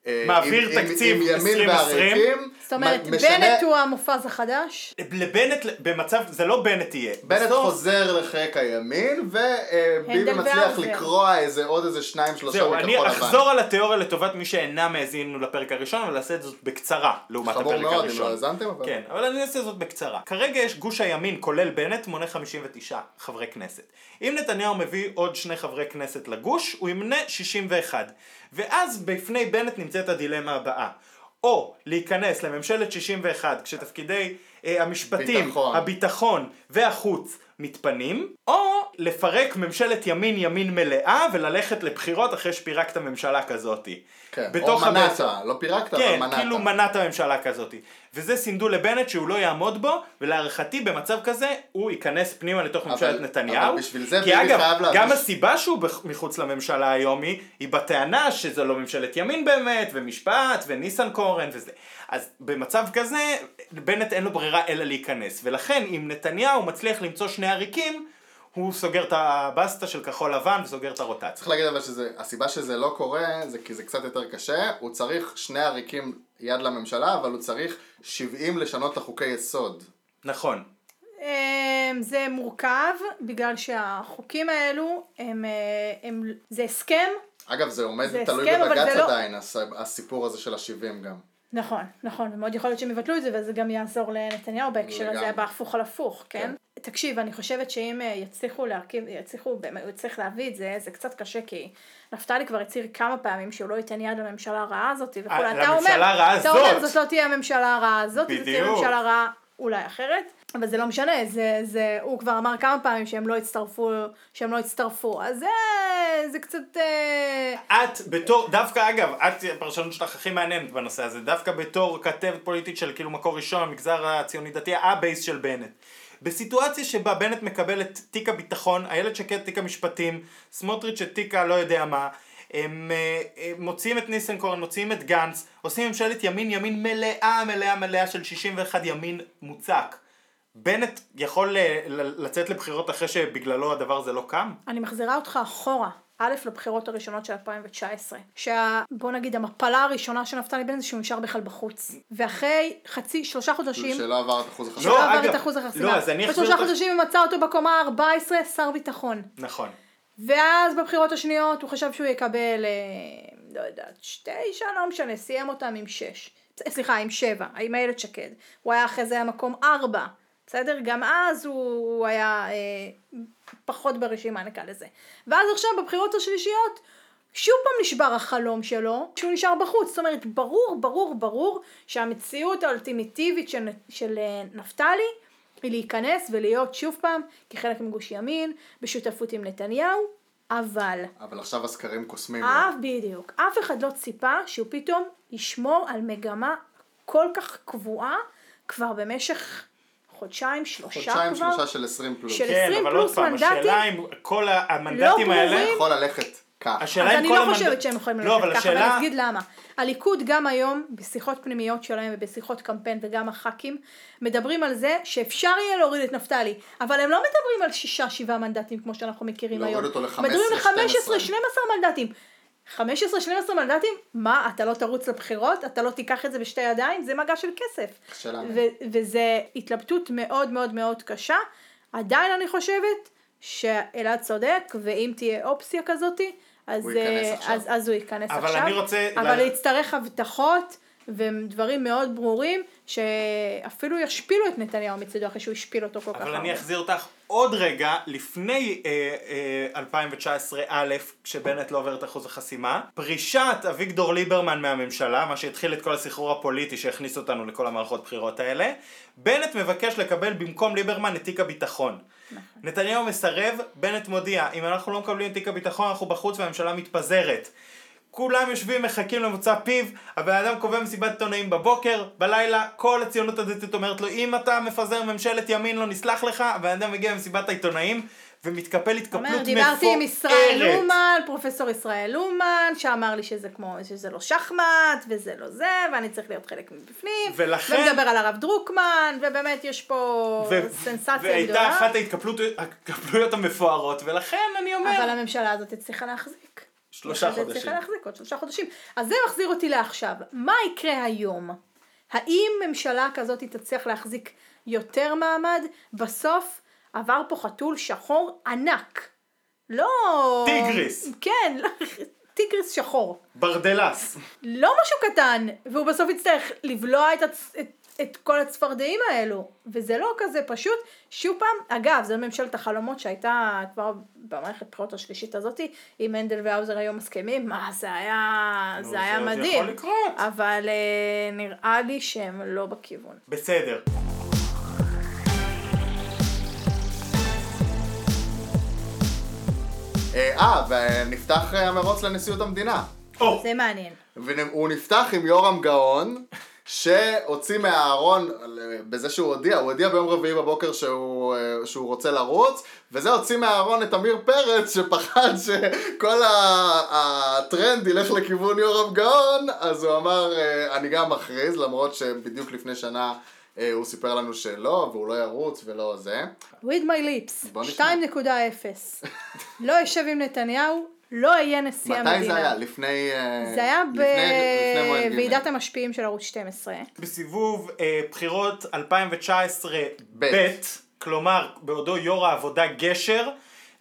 אה, מעביר עם- תקציב עם ימין 2020. והריקים, זאת אומרת, משנה- בנט הוא המופז החדש, לבנט, במצב, זה לא בנט יהיה. בנט בסוף- חוזר לחיק הימין, וביבי הנדל מצליח. לקרוע איזה עוד איזה שניים שלושה זהו, מכחול אני לבן. אחזור על התיאוריה לטובת מי שאינם האזינו לפרק הראשון, אבל אעשה את זאת בקצרה, לעומת חמור הפרק מאוד, אם הראשון. לא האזנתם, אבל... כן, אבל אני אעשה זאת בקצרה. כרגע יש גוש הימין, כולל בנט, מונה 59 חברי כנסת. אם נתניהו מביא עוד שני חברי כנסת לגוש, הוא ימנה 61. ואז בפני בנט נמצאת הדילמה הבאה. או להיכנס לממשלת 61 כשתפקידי אה, המשפטים, ביטחון. הביטחון והחוץ מתפנים, או לפרק ממשלת ימין ימין מלאה וללכת לבחירות אחרי שפירקת ממשלה כזאתי. כן, או מנעת, הבעצם. לא פירקת, אבל כן, מנעת. כאילו מנעת ממשלה כזאת. וזה סינדו לבנט שהוא לא יעמוד בו, ולהערכתי במצב כזה הוא ייכנס פנימה לתוך ממשלת נתניהו. אבל בשביל זה כי ביבי אגב, חייב להבין גם ש- הסיבה שהוא מחוץ לממשלה היום היא, היא בטענה שזה לא ממשלת ימין באמת, ומשפט, וניסנקורן וזה. אז במצב כזה, בנט אין לו ברירה אלא להיכנס. ולכן, אם נתניהו מצליח למצוא שני עריקים, הוא סוגר את הבסטה של כחול לבן וסוגר את הרוטציה. צריך להגיד אבל שהסיבה שזה לא קורה זה כי זה קצת יותר קשה, הוא צריך שני עריקים יד לממשלה, אבל הוא צריך 70 לשנות את החוקי יסוד. נכון. אמ, זה מורכב, בגלל שהחוקים האלו, הם, אה, הם, זה הסכם, אגב, זה עומד זה תלוי הסכם, בבג"ץ זה לא- עדיין, הס- הסיפור הזה של ה-70 גם. נכון, נכון, ומאוד יכול להיות שהם יבטלו את זה, וזה גם יעזור לנתניהו בהקשר. הזה, בהפוך על הפוך, כן? תקשיב, אני חושבת שאם אה, יצליחו להרכיב, יצליחו, הוא יצליח להביא את זה, זה קצת קשה, כי נפתלי כבר הצהיר כמה פעמים שהוא לא ייתן יד לממשלה הרעה הזאת, וכולי, אה, אתה אומר, לממשלה הרעה אתה אומר. זאת לא תהיה הממשלה הרעה הזאת, זאת תהיה. ממשלה רעה אולי אחרת, אבל זה לא משנה, זה, זה, הוא כבר אמר כמה פעמים שהם לא יצטרפו, שהם לא יצטרפו, אז זה, זה קצת, אה, את בתור, דווקא אגב, את הפרשנות שלך הכי מעניינת בנושא הזה, דווקא בתור כתבת פוליטית של כאילו מקור ראשון, המגזר הציוני דתי, הבייס של בנט. בסיטואציה שבה בנט מקבל את תיק הביטחון, איילת שקד תיק המשפטים, סמוטריץ' את תיק הלא יודע מה, הם אה, אה, מוציאים את ניסנקורן, מוציאים את גנץ, עושים ממשלת ימין ימין מלאה מלאה מלאה של 61 ימין מוצק. בנט יכול אה, לצאת לבחירות אחרי שבגללו הדבר הזה לא קם? אני מחזירה אותך אחורה. א', לבחירות הראשונות של 2019, שבוא נגיד המפלה הראשונה של נפתלי בנט זה שהוא נשאר בכלל בחוץ. ואחרי חצי, שלושה חודשים, שלא עבר את אחוז החסימה. לא, שלא עבר אגב, את אחוז החסימה. לא, אז אני אחזיר בשלושה חודשים הוא מצא אותו בקומה ה-14, שר ביטחון. נכון. ואז בבחירות השניות הוא חשב שהוא יקבל, אה, לא יודעת, תשע, לא משנה, סיים אותם עם שש. סליחה, עם שבע, עם איילת שקד. הוא היה אחרי זה המקום ארבע. בסדר? גם אז הוא, הוא היה אה, פחות ברשימה נקרא לזה. ואז עכשיו בבחירות השלישיות שוב פעם נשבר החלום שלו שהוא נשאר בחוץ. זאת אומרת, ברור, ברור, ברור שהמציאות האולטימיטיבית של, של אה, נפתלי היא להיכנס ולהיות שוב פעם כחלק מגוש ימין בשותפות עם נתניהו, אבל אבל עכשיו הסקרים קוסמים. אף בדיוק, אף אחד לא ציפה שהוא פתאום ישמור על מגמה כל כך קבועה כבר במשך חודשיים, שלושה חודשיים כבר. שלושה של 20 פלוס. של- כן, 20 אבל עוד פלוס פעם, מנדטים השאלה אם כל המנדטים לא האלה... ברורים. יכול ללכת כך. השאלה אז אני לא המנד- חושבת שהם יכולים לא, ללכת אבל ככה, השאלה... ואני אגיד למה. הליכוד גם היום, בשיחות פנימיות שלהם ובשיחות קמפיין וגם הח"כים, מדברים על זה שאפשר יהיה להוריד את נפתלי, אבל הם לא מדברים על שישה, שבעה מנדטים כמו שאנחנו מכירים להוריד היום. אותו ל-15, מדברים על 15, 12. 12 מנדטים. 15, 12 מנדטים? מה, אתה לא תרוץ לבחירות? אתה לא תיקח את זה בשתי ידיים? זה מגע של כסף. ו- וזה התלבטות מאוד מאוד מאוד קשה. עדיין אני חושבת שאלעד צודק, ואם תהיה אופציה כזאתי, אז הוא ייכנס אה, עכשיו. אז, אז הוא ייכנס אבל עכשיו. אני רוצה אבל לה- יצטרך הבטחות ודברים מאוד ברורים, שאפילו ישפילו את נתניהו מצידו אחרי שהוא השפיל אותו כל כך הרבה. אבל אני אחזיר אותך עוד רגע לפני אה, אה, 2019 א', כשבנט לא עובר את אחוז החסימה. פרישת אביגדור ליברמן מהממשלה, מה שהתחיל את כל הסחרור הפוליטי שהכניס אותנו לכל המערכות בחירות האלה. בנט מבקש לקבל במקום ליברמן את תיק הביטחון. נתניהו מסרב, בנט מודיע, אם אנחנו לא מקבלים את תיק הביטחון אנחנו בחוץ והממשלה מתפזרת. כולם יושבים מחכים למוצא פיו, הבן אדם קובע מסיבת עיתונאים בבוקר, בלילה, כל הציונות הדתית אומרת לו אם אתה מפזר ממשלת ימין לא נסלח לך, הבן אדם מגיע למסיבת העיתונאים ומתקפל התקפלות אומר, מפוארת. דיברתי עם ישראל אומן, פרופסור ישראל אומן, שאמר לי שזה כמו, שזה לא שחמט, וזה לא זה, ואני צריך להיות חלק מבפנים, ולכן- ומדבר על הרב דרוקמן, ובאמת יש פה ו- סנסציה והייתה גדולה, אחת ההתקפלות- ההתקפלויות המפוארות, ולכן אני אומר, אבל הממשלה הזאת הצליחה להחזיק. שלושה חודשים. הצליחה להחזיק עוד שלושה חודשים. אז זה מחזיר אותי לעכשיו. מה יקרה היום? האם ממשלה כזאת תצליח להחזיק יותר מעמד? בסוף עבר פה חתול שחור ענק. לא... טיגריס. כן, לא, טיגריס שחור. ברדלס. לא משהו קטן, והוא בסוף יצטרך לבלוע את, הצ... את, את כל הצפרדעים האלו, וזה לא כזה פשוט. שוב פעם, אגב, זו ממשלת החלומות שהייתה כבר במערכת בחירות השלישית הזאתי, אם הנדל והאוזר היו מסכימים, מה, זה היה, נו, זה היה עוד מדהים. יכול לקרות. אבל אה, נראה לי שהם לא בכיוון. בסדר. אה, אה, ונפתח אה, המרוץ לנשיאות המדינה. זה מעניין. והוא נפתח עם יורם גאון, שהוציא מהארון, בזה שהוא הודיע, הוא הודיע ביום רביעי בבוקר שהוא, אה, שהוא רוצה לרוץ, וזה הוציא מהארון את עמיר פרץ, שפחד שכל הטרנד ילך לכיוון יורם גאון, אז הוא אמר, אה, אני גם מכריז, למרות שבדיוק לפני שנה אה, הוא סיפר לנו שלא, והוא לא ירוץ ולא זה. with my lips, בוא נשמע. 2.0. לא יושב עם נתניהו, לא אהיה נשיא המדינה. מתי זה היה? לפני... אה, זה היה. בוועידת המשפיעים של ערוץ 12. בסיבוב אה, בחירות 2019 ב'. ב', כלומר בעודו יו"ר העבודה גשר,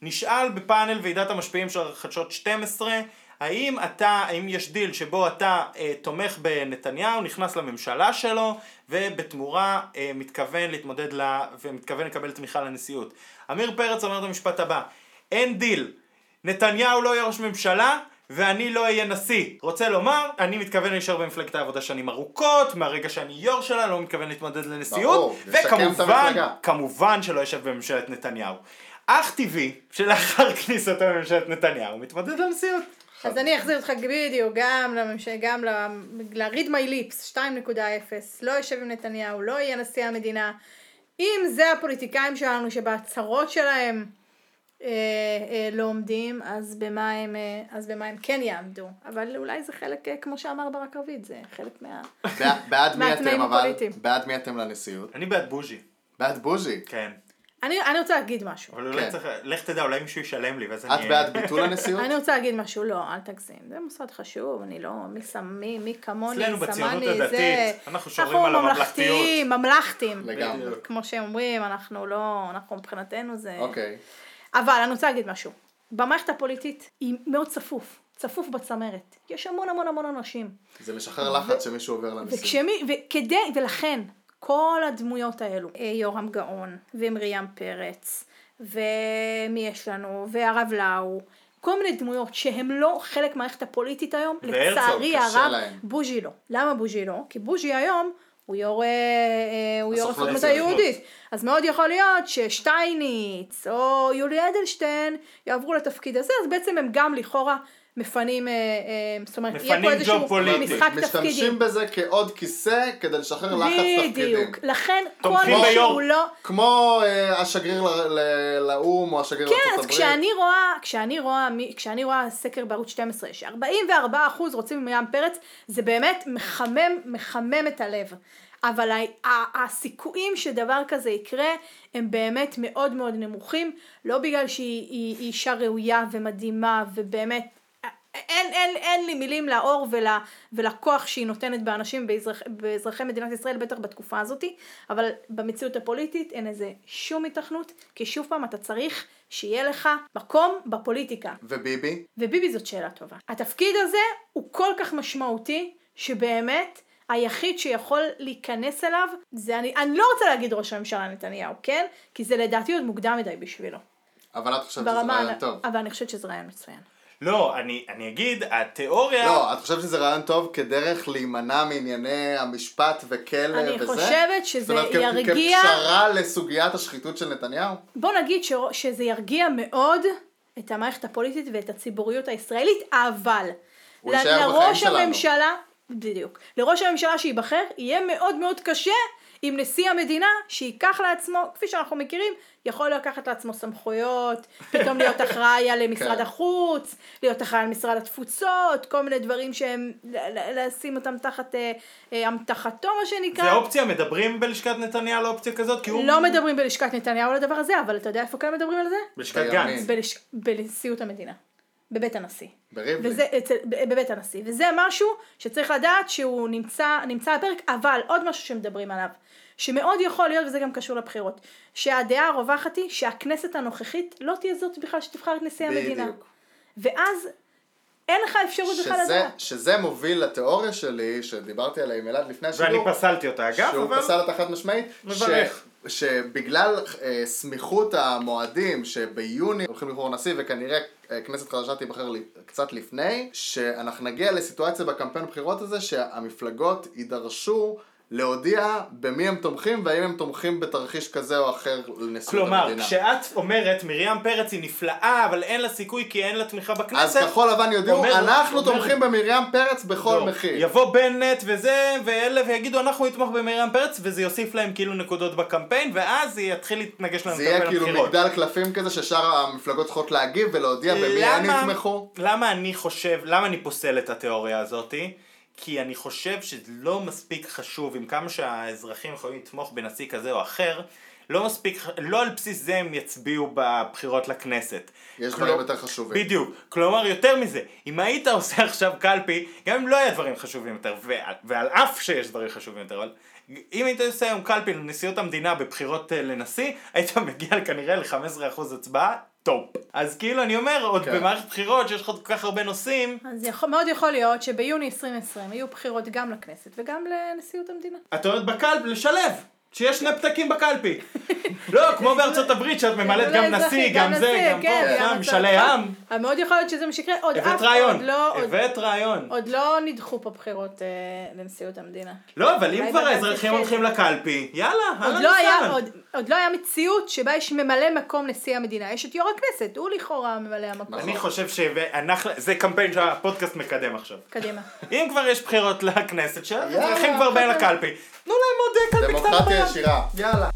נשאל בפאנל ועידת המשפיעים של חדשות 12, האם אתה, האם יש דיל שבו אתה אה, תומך בנתניהו, נכנס לממשלה שלו, ובתמורה אה, מתכוון להתמודד ל... ומתכוון לקבל תמיכה לנשיאות. עמיר פרץ אומר את המשפט הבא, אין דיל, נתניהו לא יהיה ראש ממשלה, ואני לא אהיה נשיא. רוצה לומר, אני מתכוון להישאר במפלגת העבודה שנים ארוכות, מהרגע שאני יו"ר שלה, לא מתכוון להתמודד לנשיאות, ברור, וכמובן. כמובן שלא יושב בממשלת נתניהו. אך טבעי שלאחר כניסתו לממשלת נתניהו מתמודד לנשיאות. אז אני אחזיר אותך בדיוק, גם לממשל, גם ל- ל-read my lips, 2.0, לא יושב עם נתניהו, לא יהיה נשיא המדינה. אם זה הפוליטיקאים שלנו שבהצהרות שלהם לא עומדים, אז במה, הם, אה, אז במה הם כן יעמדו. אבל אולי זה חלק, אה, כמו שאמר ברק רביד, זה חלק מה... בע- בעד מי אתם אבל? בעד מי אתם לנשיאות? אני בעד בוז'י. בעד בוז'י. כן. אני, אני רוצה להגיד משהו. אבל אולי כן. צריך, לך תדע, אולי מישהו ישלם לי, ואז אני... את בעד ביטול הנשיאות? אני רוצה להגיד משהו, לא, אל תגזים, זה מוסד חשוב, אני לא, מי שם, מי, מי כמוני, אצלנו בציונות הדתית, זה, אנחנו שומרים על ממלכתיים, ממלכתים, לגמרי. כמו שהם אומרים, אנחנו לא, אנחנו מבחינתנו זה, אוקיי. אבל אני רוצה להגיד משהו, במערכת הפוליטית היא מאוד צפוף, צפוף בצמרת. יש המון המון המון אנשים. זה משחרר לחץ שמישהו עובר למיסים. וכשמי, וכדי, ולכן, כל הדמויות האלו, אה, יורם גאון, ומרים פרץ, ומי יש לנו, והרב לאו, כל מיני דמויות שהם לא חלק מהמערכת הפוליטית היום, לצערי הרב. בוז'י לא. למה בוז'י לא? כי בוז'י היום הוא יו"ר, אה, אה, הוא יו"ר הסוכנות. היהודית. אז מאוד יכול להיות ששטייניץ או יולי אדלשטיין יעברו לתפקיד הזה, אז בעצם הם גם לכאורה מפנים, אה, אה, זאת אומרת, יהיה פה איזשהו פוליטי. משחק תפקידים. משתמשים בזה כעוד כיסא כדי לשחרר לחץ תפקידים. בדיוק, לכן כל מי ביו"ר. שהוא לא... כמו אה, השגריר לאו"ם או השגריר כן, לארצות אז הברית. כשאני רואה, כשאני רואה, כשאני רואה סקר בערוץ 12, ש-44% רוצים מרים פרץ, זה באמת מחמם, מחמם את הלב. אבל ה- ה- הסיכויים שדבר כזה יקרה הם באמת מאוד מאוד נמוכים, לא בגלל שהיא היא- היא אישה ראויה ומדהימה ובאמת אין, אין, אין לי מילים לאור ול, ולכוח שהיא נותנת באנשים, באזרח, באזרחי מדינת ישראל, בטח בתקופה הזאתי, אבל במציאות הפוליטית אין לזה שום התכנות, כי שוב פעם אתה צריך שיהיה לך מקום בפוליטיקה. וביבי? וביבי זאת שאלה טובה. התפקיד הזה הוא כל כך משמעותי, שבאמת היחיד שיכול להיכנס אליו, זה אני, אני לא רוצה להגיד ראש הממשלה נתניהו, כן? כי זה לדעתי עוד מוקדם מדי בשבילו. אבל את חושבת שזה רעיון טוב. אבל אני חושבת שזה רעיון מצוין. לא, אני, אני אגיד, התיאוריה... לא, את חושבת שזה רעיון טוב כדרך להימנע מענייני המשפט וכלא אני וזה? חושבת שזה זאת אומרת, ירגיע- כפשרה לסוגיית השחיתות של נתניהו? בוא נגיד ש... שזה ירגיע מאוד את המערכת הפוליטית ואת הציבוריות הישראלית, אבל הוא ל- יישאר בחיים לראש שלנו. הממשלה, בדיוק, לראש הממשלה שייבחר, יהיה מאוד מאוד קשה עם נשיא המדינה שייקח לעצמו, כפי שאנחנו מכירים, יכול לקחת לעצמו סמכויות, פתאום להיות אחראי על משרד כן. החוץ, להיות אחראי על משרד התפוצות, כל מיני דברים שהם, ל- ל- לשים אותם תחת אה, אה, אמתחתו מה שנקרא. זה אופציה, מדברים בלשכת נתניהו על אופציה כזאת? כי הוא... לא מדברים בלשכת נתניהו על הדבר הזה, אבל אתה יודע איפה כן מדברים על זה? בלשכת. גנץ. בלש... בנשיאות המדינה, בבית הנשיא. בריבלין. וזה, אצל, בבית הנשיא. וזה משהו שצריך לדעת שהוא נמצא, נמצא על הפרק, אבל עוד משהו שמדברים עליו, שמאוד יכול להיות, וזה גם קשור לבחירות, שהדעה הרווחת היא שהכנסת הנוכחית לא תהיה זאת בכלל שתבחר את נשיא המדינה. בדיוק. ואז אין לך אפשרות בכלל שזה, לדעת. שזה מוביל לתיאוריה שלי, שדיברתי עליה עם אלעד לפני ואני השידור, פסלתי אותה אגב, שהוא אבל... פסל אותה חד משמעית, מברך. ש, שבגלל אה, סמיכות המועדים שביוני הולכים לבחור נשיא וכנראה אה, כנסת חדשה תיבחר לי, קצת לפני, שאנחנו נגיע לסיטואציה בקמפיין הבחירות הזה שהמפלגות יידרשו להודיע במי הם תומכים והאם הם תומכים בתרחיש כזה או אחר לנשיאות כלומר, המדינה. כשאת אומרת מרים פרץ היא נפלאה, אבל אין לה סיכוי כי אין לה תמיכה אז בכנסת, כחול לבן יודיעו, אומר- אנחנו אומר- תומכים במרים פרץ בכל לא. מחיר. יבוא בנט וזה, ואלה, ויגידו אנחנו נתמוך במרים פרץ, וזה יוסיף להם כאילו נקודות בקמפיין, ואז זה יתחיל להתנגש לנו זה יהיה כאילו הבחירות. מגדל קלפים כזה ששאר המפלגות צריכות להגיב ולהודיע במי למה- יתמכו. למה אני חושב, למה אני פוסל את התיאוריה הזאתי? כי אני חושב שלא מספיק חשוב, עם כמה שהאזרחים יכולים לתמוך בנשיא כזה או אחר, לא מספיק, לא על בסיס זה הם יצביעו בבחירות לכנסת. יש כלומר- דברים יותר חשובים. בדיוק. כלומר, יותר מזה, אם היית עושה עכשיו קלפי, גם אם לא היה דברים חשובים יותר, ועל, ועל אף שיש דברים חשובים יותר, אבל אם היית עושה היום קלפי לנשיאות המדינה בבחירות אה, לנשיא, היית מגיע כנראה ל-15% הצבעה, top. אז כאילו אני אומר, עוד כן. במערכת בחירות שיש לך כל כך הרבה נושאים, אז יכול, מאוד יכול להיות שביוני 2020 יהיו בחירות גם לכנסת וגם לנשיאות המדינה. את אומרת בקלפי, לשלב. שיש שני פתקים בקלפי. לא, כמו בארצות הברית שאת ממלאת לא גם נשיא, גם זה, גם כן, פה, גם שם, משאלי חוק. עם. מאוד יכול להיות שזה מה שיקרה, עוד אף רעיון, לא, עוד, הבאת רעיון. עוד לא נדחו פה בחירות אה, לנשיאות המדינה. לא, אבל אם כבר בג"ץ האזרחים יתחיל. הולכים לקלפי, יאללה, אהלן לא, וסהלן. עוד, לא היה מציאות שבה יש ממלא מקום נשיא המדינה, יש את יו"ר הכנסת, הוא לכאורה ממלא המקום. אני חושב שזה קמפיין שהפודקאסט מקדם עכשיו. קדימה. אם כבר יש בחירות לכנסת, שהאזרחים כבר באים. לקלפי, תנו להם עוד אה, קלפי קטן דמוקרטיה ביד. ישירה. יאללה.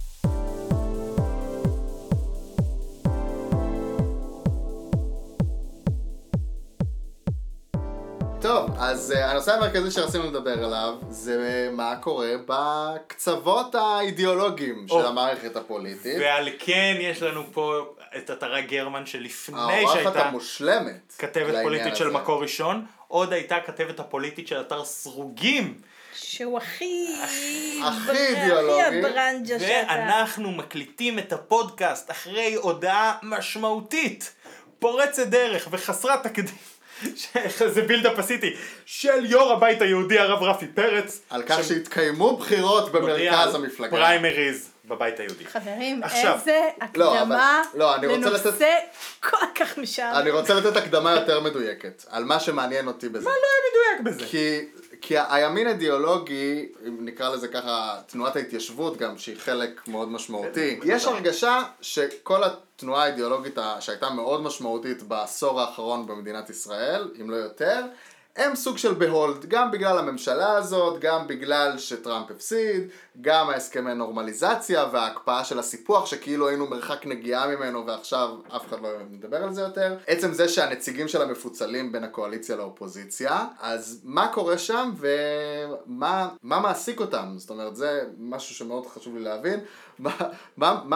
טוב, אז uh, הנושא המרכזי שרצינו לדבר עליו זה מה קורה בקצוות האידיאולוגיים של או. המערכת הפוליטית. ועל כן יש לנו פה את עטרה גרמן שלפני האורחת שהייתה המושלמת. כתבת פוליטית של הזה. מקור ראשון, עוד הייתה כתבת הפוליטית של אתר סרוגים. שהוא הכי... הכי אידיאולוגי. הכי הברנג'ה שאתה... ואנחנו מקליטים את הפודקאסט אחרי הודעה משמעותית, פורצת דרך וחסרת תקדים זה בילדאפ עשיתי, של יו"ר הבית היהודי הרב רפי פרץ. על כך שהתקיימו בחירות במרכז המפלגה. פריימריז בבית היהודי. חברים, עכשיו, איזה לא, הקדמה אבל- לא, אני רוצה לנושא לתת- כל כך משעמם. אני רוצה לתת הקדמה יותר מדויקת, על מה שמעניין אותי בזה. מה לא היה מדויק בזה? כי, כי הימין אידיאולוגי, אם נקרא לזה ככה, תנועת ההתיישבות גם, שהיא חלק מאוד משמעותי, יש הרגשה שכל התנועה האידיאולוגית שהייתה מאוד משמעותית בעשור האחרון במדינת ישראל, אם לא יותר, הם סוג של בהולד, גם בגלל הממשלה הזאת, גם בגלל שטראמפ הפסיד, גם ההסכמי נורמליזציה וההקפאה של הסיפוח שכאילו היינו מרחק נגיעה ממנו ועכשיו אף אחד לא מדבר על זה יותר. עצם זה שהנציגים שלה מפוצלים בין הקואליציה לאופוזיציה, אז מה קורה שם ומה מה מעסיק אותם? זאת אומרת זה משהו שמאוד חשוב לי להבין. מה,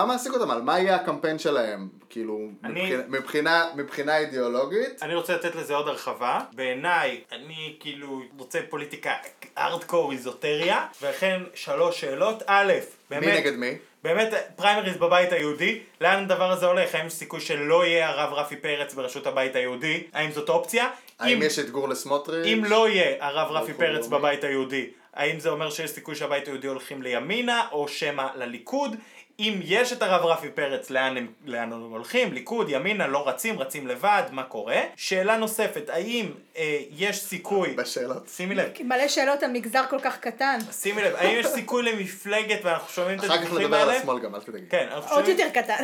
מעסיק אותם? על מה יהיה הקמפיין שלהם? כאילו, אני- מבחינה, מבחינה, אידיאולוגית? אני רוצה לתת לזה עוד הרחבה. בעיניי, אני כאילו רוצה פוליטיקה ארדקור איזוטריה, ולכן שלוש שאלות. א', באמת... מי נגד מי? באמת פריימריז בבית היהודי, לאן הדבר הזה הולך? האם יש סיכוי שלא יהיה הרב רפי פרץ בראשות הבית היהודי? האם זאת אופציה? האם יש את גור לסמוטריץ'? אם לא יהיה הרב רפי פרץ. בבית היהודי, האם זה אומר שיש סיכוי שהבית היהודי הולכים לימינה או שמא לליכוד? אם יש את הרב רפי פרץ, לאן הם, לאן הם הולכים? ליכוד, ימינה, לא רצים, רצים לבד, מה קורה? שאלה נוספת, האם אה, יש סיכוי... בשאלות. שימי לב, מלא שאלות על מגזר כל כך קטן. שימי לב, האם יש סיכוי למפלגת, ואנחנו שומעים את אחר כך הדיווחים נדבר על האלה? השמאל גם, אל תדאגי. כן, אנחנו עוד שומעים... יותר קטן.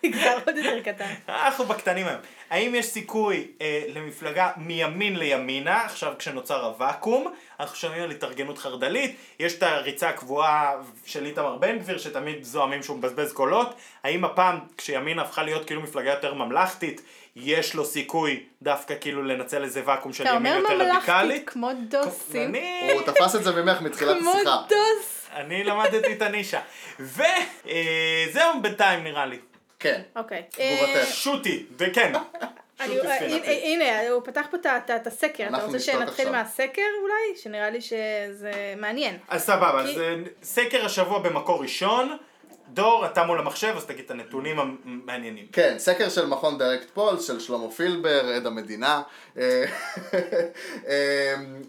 מגזר עוד יותר קטן. אנחנו בקטנים היום. האם יש סיכוי אה, למפלגה מימין לימינה, עכשיו כשנוצר הוואקום, אנחנו שומעים על התארגנות חרד"לית, יש את הריצה הקבועה של איתמר בן גביר שתמיד זועמים שהוא מבזבז קולות, האם הפעם כשימינה הפכה להיות כאילו מפלגה יותר ממלכתית, יש לו סיכוי דווקא כאילו לנצל איזה ואקום של אתה ימין אומר יותר רדיקלי? ממלכתית כמו דוסים. הוא תפס את זה ממך מתחילת כמו השיחה. דוס. אני למדתי את הנישה. וזהו בינתיים נראה לי. כן. אוקיי. תגובתך. אה, שוטי, וכן. אה. הנה, הוא פתח פה את הסקר. אתה רוצה שנתחיל. מהסקר אולי? שנראה לי שזה מעניין. אז סבבה, אז אה, סקר השבוע במקור ראשון. דור, אתה מול המחשב, אז תגיד את הנתונים המעניינים. כן, סקר של מכון דירקט פולס של שלמה פילבר, עד המדינה.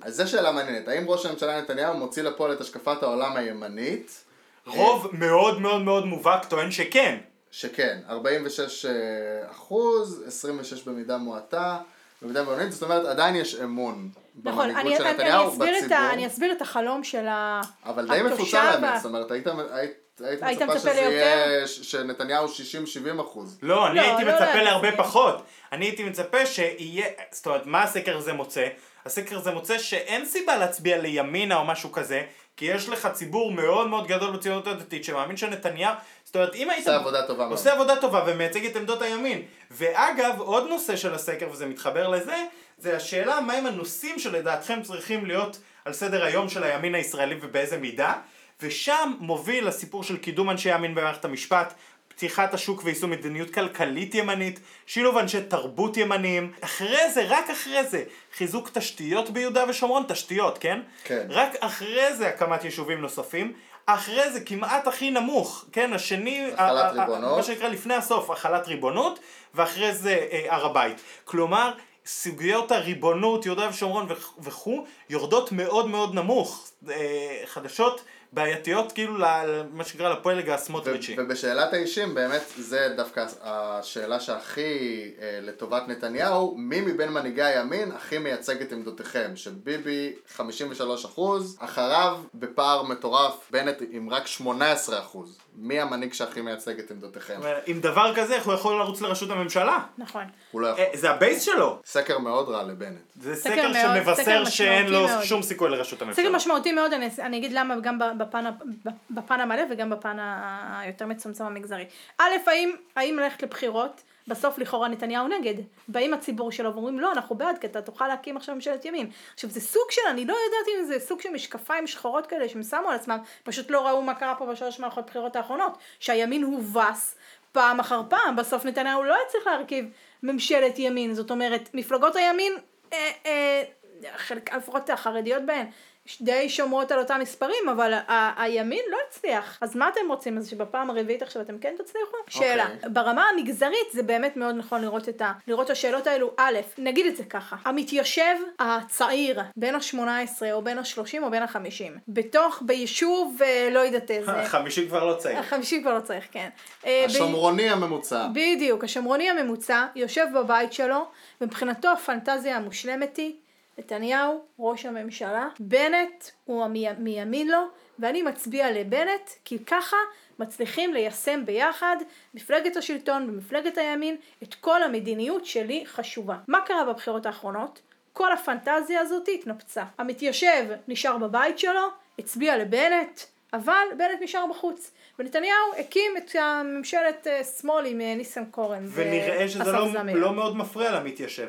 אז זו שאלה מעניינת, האם ראש הממשלה נתניהו מוציא לפועל את השקפת העולם הימנית? רוב מאוד מאוד מאוד מובהק טוען שכן. שכן, 46 אה, אחוז, 26 במידה מועטה, במידה בינונית, זאת אומרת עדיין יש אמון נכון, במנהיגות של אני- נתניהו, אני אסביר את בציבור, ה- אני אסביר את החלום של ה- אבל די מפוצל התושב האמת, ה- זאת אומרת, היית היית- היית היית מצפה שזה? יהיה, ש- שנתניהו 60-70 אחוז. לא, אני לא, הייתי לא מצפה להגזים. להרבה פחות. אני הייתי מצפה שיהיה, זאת אומרת, מה הסקר הזה מוצא? הסקר הזה מוצא שאין סיבה להצביע לימינה או משהו כזה, כי יש לך ציבור מאוד מאוד גדול בציונות הדתית שמאמין שנתניהו, זאת אומרת, אם היית... עושה עבודה טובה מאוד. עושה עבודה טובה ומייצג את עמדות הימין. ואגב, עוד נושא של הסקר, וזה מתחבר לזה, זה השאלה מהם הנושאים שלדעתכם צריכים להיות על סדר היום של הימין הישראלי ובאיזה מידה, ושם מוביל הסיפור של קידום אנשי ימין במערכת המשפט, פתיחת השוק ויישום מדיניות כלכלית ימנית, שילוב אנשי תרבות ימניים, אחרי זה, רק אחרי זה, חיזוק תשתיות ביהודה ושומרון, תשתיות, כן? כן. רק אחרי זה הקמת יישובים נוספים, אחרי זה כמעט הכי נמוך, כן? השני... החלת ריבונות. מה שנקרא לפני הסוף, החלת ריבונות, ואחרי זה אה, הר הבית. כלומר, סוגיות הריבונות, יהודה ושומרון וכ- וכו', יורדות מאוד מאוד נמוך. אה, חדשות בעייתיות כאילו למה שנקרא לפלג הסמוטריצ'י. ובשאלת האישים באמת זה דווקא השאלה שהכי אה, לטובת נתניהו, מי מבין מנהיגי הימין הכי מייצג את עמדותיכם? שביבי 53 אחוז, אחריו בפער מטורף בנט עם רק 18 אחוז. מי המנהיג שהכי מייצג את עמדותיכם? עם דבר כזה, איך הוא יכול לרוץ לראשות הממשלה? נכון. הוא לא יכול. אה, זה הבייס שלו. סקר מאוד רע לבנט. זה סקר סקר מאוד- סקר שמבשר שאין לו מאוד. שום סיכוי לראשות הממשלה. סקר משמעותי מאוד, אני, אני אגיד למה גם בפן, בפן המלא וגם בפן היותר מצומצם המגזרי. א', האם, האם ללכת לבחירות, בסוף לכאורה נתניהו נגד. באים הציבור שלו ואומרים לא, אנחנו בעד, כי אתה תוכל להקים עכשיו ממשלת ימין. עכשיו זה סוג של, אני לא יודעת אם זה סוג של משקפיים שחורות כאלה שהם שמו על עצמם, פשוט לא ראו מה קרה פה בשלוש מערכות בחירות האחרונות. שהימין הובס פעם אחר פעם, בסוף נתניהו לא הצליח להרכיב ממשלת ימין. זאת אומרת, מפלגות הימין, אה, אה, חלק, לפחות החרדיות בהן, די שומרות על אותם מספרים, אבל ה- הימין לא הצליח. אז מה אתם רוצים? אז שבפעם הרביעית עכשיו אתם כן תצליחו? שאלה. ברמה המגזרית זה באמת מאוד נכון לראות את, ה, לראות את השאלות האלו. א', נגיד את זה ככה, המתיישב הצעיר, בין ה-18 או בין ה-30 או בין ה-50, בתוך, ביישוב, אה, לא יודעת איזה, החמישי כבר לא צעיר. החמישי כבר לא צריך, כן. אה, ב- השומרוני הממוצע. בדיוק, השמרוני הממוצע יושב בבית שלו, ומבחינתו הפנטזיה המושלמת היא נתניהו, ראש הממשלה, בנט הוא מימין לו, ואני מצביע לבנט, כי ככה מצליחים ליישם ביחד, מפלגת השלטון ומפלגת הימין, את כל המדיניות שלי חשובה. מה קרה בבחירות האחרונות? כל הפנטזיה הזאת התנפצה. המתיישב נשאר בבית שלו, הצביע לבנט, אבל בנט נשאר בחוץ. ונתניהו הקים את הממשלת אה, שמאל עם אה, ניסנקורן ונראה שזה לא. לא מאוד מפריע למתיישב.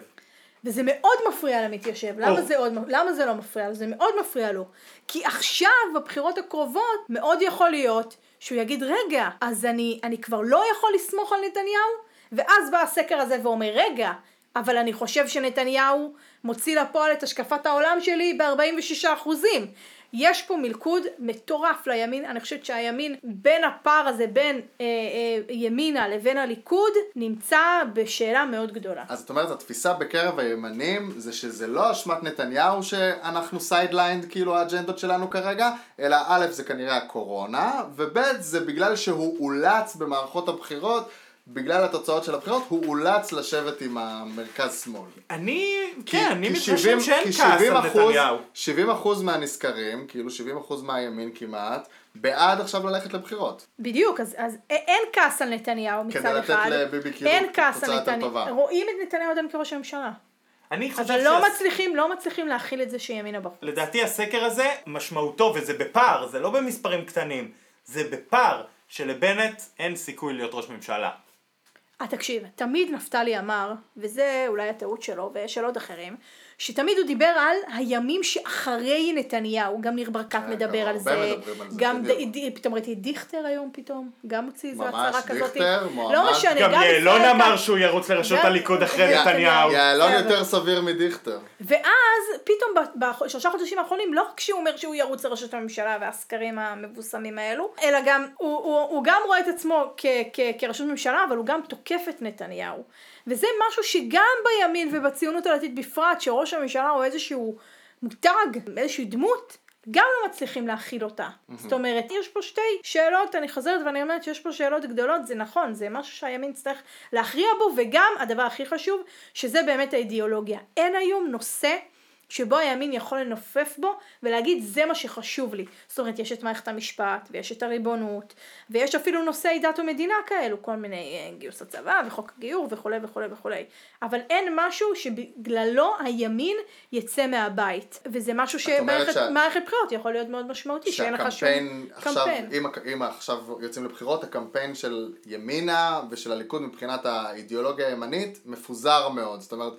וזה מאוד מפריע למתיישב. למה, או. זה, עוד, למה זה לא מפריע לו? זה מאוד מפריע לו. כי עכשיו, בבחירות הקרובות, מאוד יכול להיות שהוא יגיד, רגע, אז אני, אני כבר לא יכול לסמוך על נתניהו? ואז בא הסקר הזה ואומר, רגע, אבל אני חושב שנתניהו מוציא לפועל את השקפת העולם שלי ב-46 אחוזים. יש פה מלכוד מטורף לימין, אני חושבת שהימין בין הפער הזה בין אה, אה, ימינה לבין הליכוד נמצא בשאלה מאוד גדולה. אז את אומרת, התפיסה בקרב הימנים זה שזה לא אשמת נתניהו שאנחנו sidelined, כאילו האג'נדות שלנו כרגע, אלא א', זה כנראה הקורונה, וב', זה בגלל שהוא אולץ במערכות הבחירות, בגלל התוצאות של הבחירות, הוא אולץ לשבת עם המרכז שמאל. אני, כי- כן, אני מתרשם 70 שאין כעס על 70 אחוז- נתניהו. 70 אחוז מהנסקרים, כאילו 70 אחוז מהימין כמעט, בעד עכשיו ללכת לבחירות. בדיוק, אז, אז אין כעס על נתניהו מצד כדי לתת אחד, לביבי כאילו תוצאה על יותר נתניהו, טובה. רואים את נתניהו עדיין כראש הממשלה, אני חושב אבל לא שהס- מצליחים, לא מצליחים להכיל את זה שימינה בחוץ. לדעתי הסקר הזה משמעותו, וזה בפער, זה לא במספרים קטנים, זה בפער שלבנט אין סיכוי להיות ראש ממשלה. אה, תקשיב, תמיד נפתלי אמר, וזה אולי הטעות שלו ושל עוד אחרים, שתמיד הוא דיבר על הימים שאחרי נתניהו, גם ניר ברקת כן, מדבר גם על זה, גם פתאום ראיתי את דיכטר היום פתאום, גם הוציא איזו הצהרה כזאת, דיכטר, מועמד. לא משנה, גם יעלון אמר. שהוא ירוץ לראשות הליכוד אחרי נתניהו. יעלון. יותר סביר מדיכטר. ואז פתאום בשלושה חודשים האחרונים, לא רק שהוא אומר שהוא ירוץ לראשות הממשלה והסקרים המבוסמים האלו, אלא גם, הוא, גם רואה את עצמו כראשות ממשלה, אבל הוא גם תוקף את נתניהו. וזה משהו שגם בימין ובציונות הדתית בפרט, שראש הממשלה הוא איזשהו מותג, איזושהי דמות, גם לא מצליחים להכיל אותה. זאת אומרת, יש פה שתי שאלות, אני חוזרת ואני אומרת שיש פה שאלות גדולות, זה נכון, זה משהו שהימין יצטרך להכריע בו, וגם הדבר הכי חשוב, שזה באמת האידיאולוגיה. אין היום נושא שבו הימין יכול לנופף בו ולהגיד זה מה שחשוב לי. זאת אומרת, יש את מערכת המשפט, ויש את הריבונות, ויש אפילו נושאי דת ומדינה כאלו, כל מיני אה, גיוס הצבא וחוק הגיור וכולי וכולי וכולי. אבל אין משהו שבגללו הימין יצא מהבית. וזה משהו שמערכת שה- בחירות יכול להיות מאוד משמעותי, שאין לך שום עכשיו, קמפיין. אם עכשיו יוצאים לבחירות, הקמפיין של ימינה ושל הליכוד מבחינת האידיאולוגיה הימנית מפוזר מאוד. זאת אומרת,